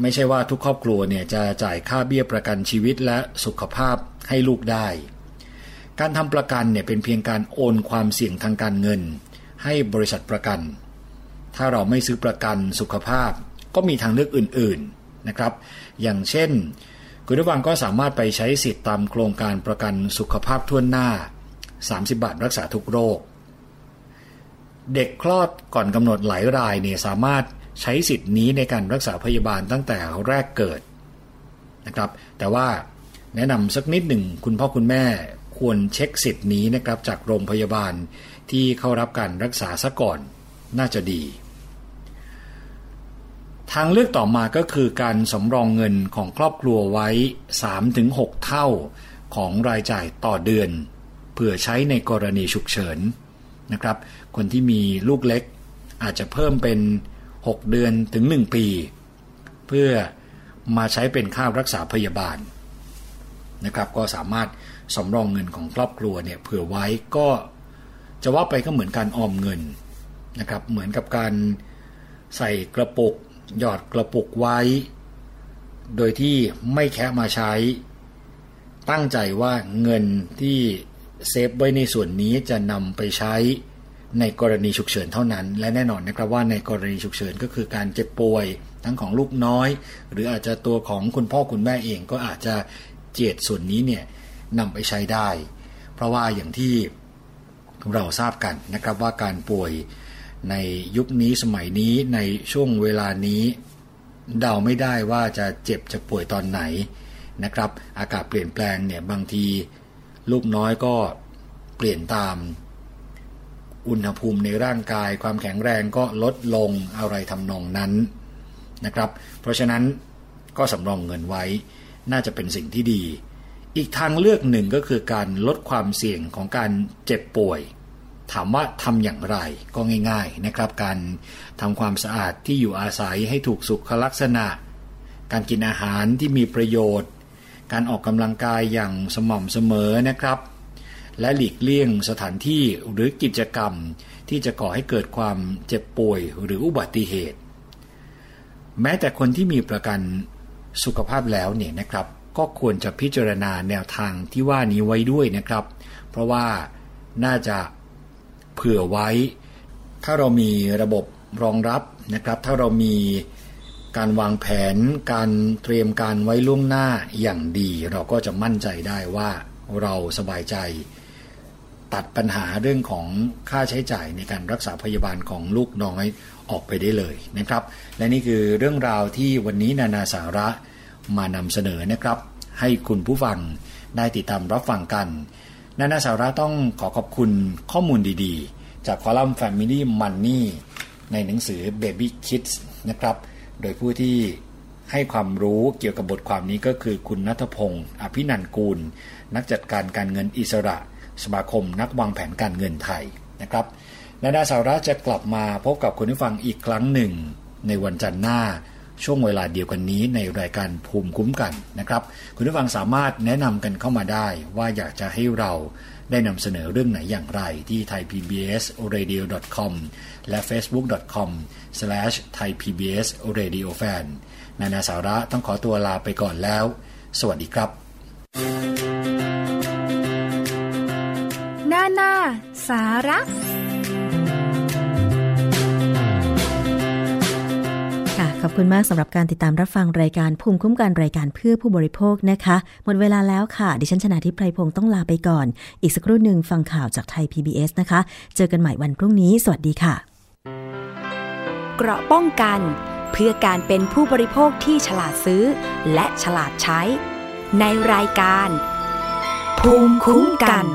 ไม่ใช่ว่าทุกครอบครัวเนี่ยจะจ่ายค่าเบี้ยประกันชีวิตและสุขภาพให้ลูกได้ การทำประกันเนี่ยเป็นเพียงการโอนความเสี่ยงทางการเงิน ให้บริษัทประกัน ถ้าเราไม่ซื้อประกันสุขภาพก็มีทางเลือกอื่น ๆนะครับ อย่างเช่น คุณผู้ฟังก็สามารถไปใช้สิทธิ์ตามโครงการประกันสุขภาพทั่วหน้า 30 บาทรักษาทุกโรค เด็กคลอดก่อนกำหนดหลายรายเนี่ยสามารถใช้สิทธิ์นี้ในการรักษาพยาบาลตั้งแต่แรกเกิดนะครับ แต่ว่าแนะนำสักนิดหนึ่งคุณพ่อคุณแม่ควรเช็คสิทธิ์นี้นะครับจากโรงพยาบาลที่เข้ารับการรักษาซะก่อนน่าจะดี ทางเลือกต่อมาก็คือการสำรองเงินของครอบครัวไว้ 3-6 เท่าของรายจ่ายต่อเดือน เพื่อใช้ในกรณีฉุกเฉินนะครับ คนที่มีลูกเล็ก อาจจะเพิ่มเป็น 6 เดือนถึง 1 ปี เพื่อมาใช้เป็นค่ารักษาพยาบาลนะครับ ก็สามารถสำรองเงินของครอบครัวเนี่ยเผื่อไว้ก็จะว่าไปก็เหมือนการออมเงินนะครับ เหมือนกับการใส่กระปุก หยอดกระปุกไว้ โดยที่ไม่แค่มาใช้ ตั้งใจว่าเงินที่เซฟไว้ในส่วนนี้จะนำไปใช้ในกรณีฉุกเฉินเท่านั้น และแน่นอนนะครับว่าในกรณีฉุกเฉินก็คือการเจ็บป่วย ทั้งของลูกน้อย หรืออาจจะตัวของคุณพ่อคุณแม่เองก็อาจจะเจียดส่วนนี้เนี่ยนำไปใช้ได้ เพราะว่าอย่างที่เราทราบกันนะครับว่าการป่วย ในยุคนี้สมัยนี้ในช่วงเวลานี้ เดาไม่ได้ว่าจะเจ็บจะป่วยตอนไหนนะครับ อากาศเปลี่ยนแปลงเนี่ยบางที ลูกน้อยก็เปลี่ยนตาม อุณหภูมิในร่างกาย ความแข็งแรงก็ลดลงอะไรทำนองนั้นนะครับ เพราะฉะนั้นก็สำรองเงินไว้ น่าจะเป็นสิ่งที่ดี อีกทางเลือกหนึ่งก็คือการลดความเสี่ยงของการเจ็บป่วย ถามว่าทำอย่างไรก็ง่าย ๆนะครับ การทำความสะอาดที่อยู่อาศัยให้ถูกสุขลักษณะ การกินอาหารที่มีประโยชน์ การออกกำลังกายอย่างสม่ำเสมอนะครับ และหลีกเลี่ยงสถานที่หรือกิจกรรมที่จะก่อให้เกิดความเจ็บป่วยหรืออุบัติเหตุ แม้แต่คนที่มีประกันสุขภาพแล้วเนี่ยนะครับ ก็ควรจะพิจารณาแนวทางที่ว่านี้ไว้ด้วยนะครับ เพราะว่าน่าจะ เผื่อไว้ ถ้าเรามีระบบรองรับนะครับ ถ้าเรามีการวางแผนการเตรียมการไว้ล่วงหน้าอย่างดี เราก็จะมั่นใจได้ว่าเราสบายใจ ตัดปัญหาเรื่องของค่าใช้จ่ายในการรักษาพยาบาลของลูกน้อยออกไปได้เลยนะครับ และนี่คือเรื่องราวที่วันนี้นานาสาระมานำเสนอนะครับ ให้คุณผู้ฟังได้ติดตามรับฟังกัน นานาสาระต้องขอขอบคุณข้อมูลดีๆ จากคอลัมน์ Family Money ในหนังสือ Baby Kids นะครับ โดยผู้ที่ให้ความรู้เกี่ยวกับบทความนี้ก็คือคุณนัทพงศ์อภินันกูล นักจัดการการเงินอิสระ สมาคมนักวางแผนการเงินไทยนะครับนาดาสาระจะกลับมาพบกับคุณผู้ฟังอีกครั้งหนึ่ง ในวันจันทร์หน้า ช่วงเวลาเดียวกันนี้ในรายการภูมิคุ้มกันนะครับ คุณผู้ฟังสามารถแนะนำกันเข้ามาได้ว่าอยากจะให้เราได้นำเสนอเรื่องไหนอย่างไรที่ thaipbsradio.com และ facebook.com/thaipbsradiofan นานาสาระต้องขอตัวลาไปก่อนแล้ว สวัสดีครับ
นานาสาระ
ค่ะ ขอบคุณมากสำหรับการติดตามรับฟังรายการภูมิคุ้มกันรายการเพื่อผู้บริโภคนะคะ หมดเวลาแล้วค่ะ ดิฉันชนะทิพไพรพงศ์ต้องลาไปก่อน อีกสักครู่หนึ่งฟังข่าวจากไทย PBS นะคะ เจอกันใหม่วันพรุ่งนี้ สวัสดีค่ะ
เกราะป้องกัน เพื่อการเป็นผู้บริโภคที่ฉลาดซื้อ และฉลาดใช้ ในรายการ ภูมิคุ้มกัน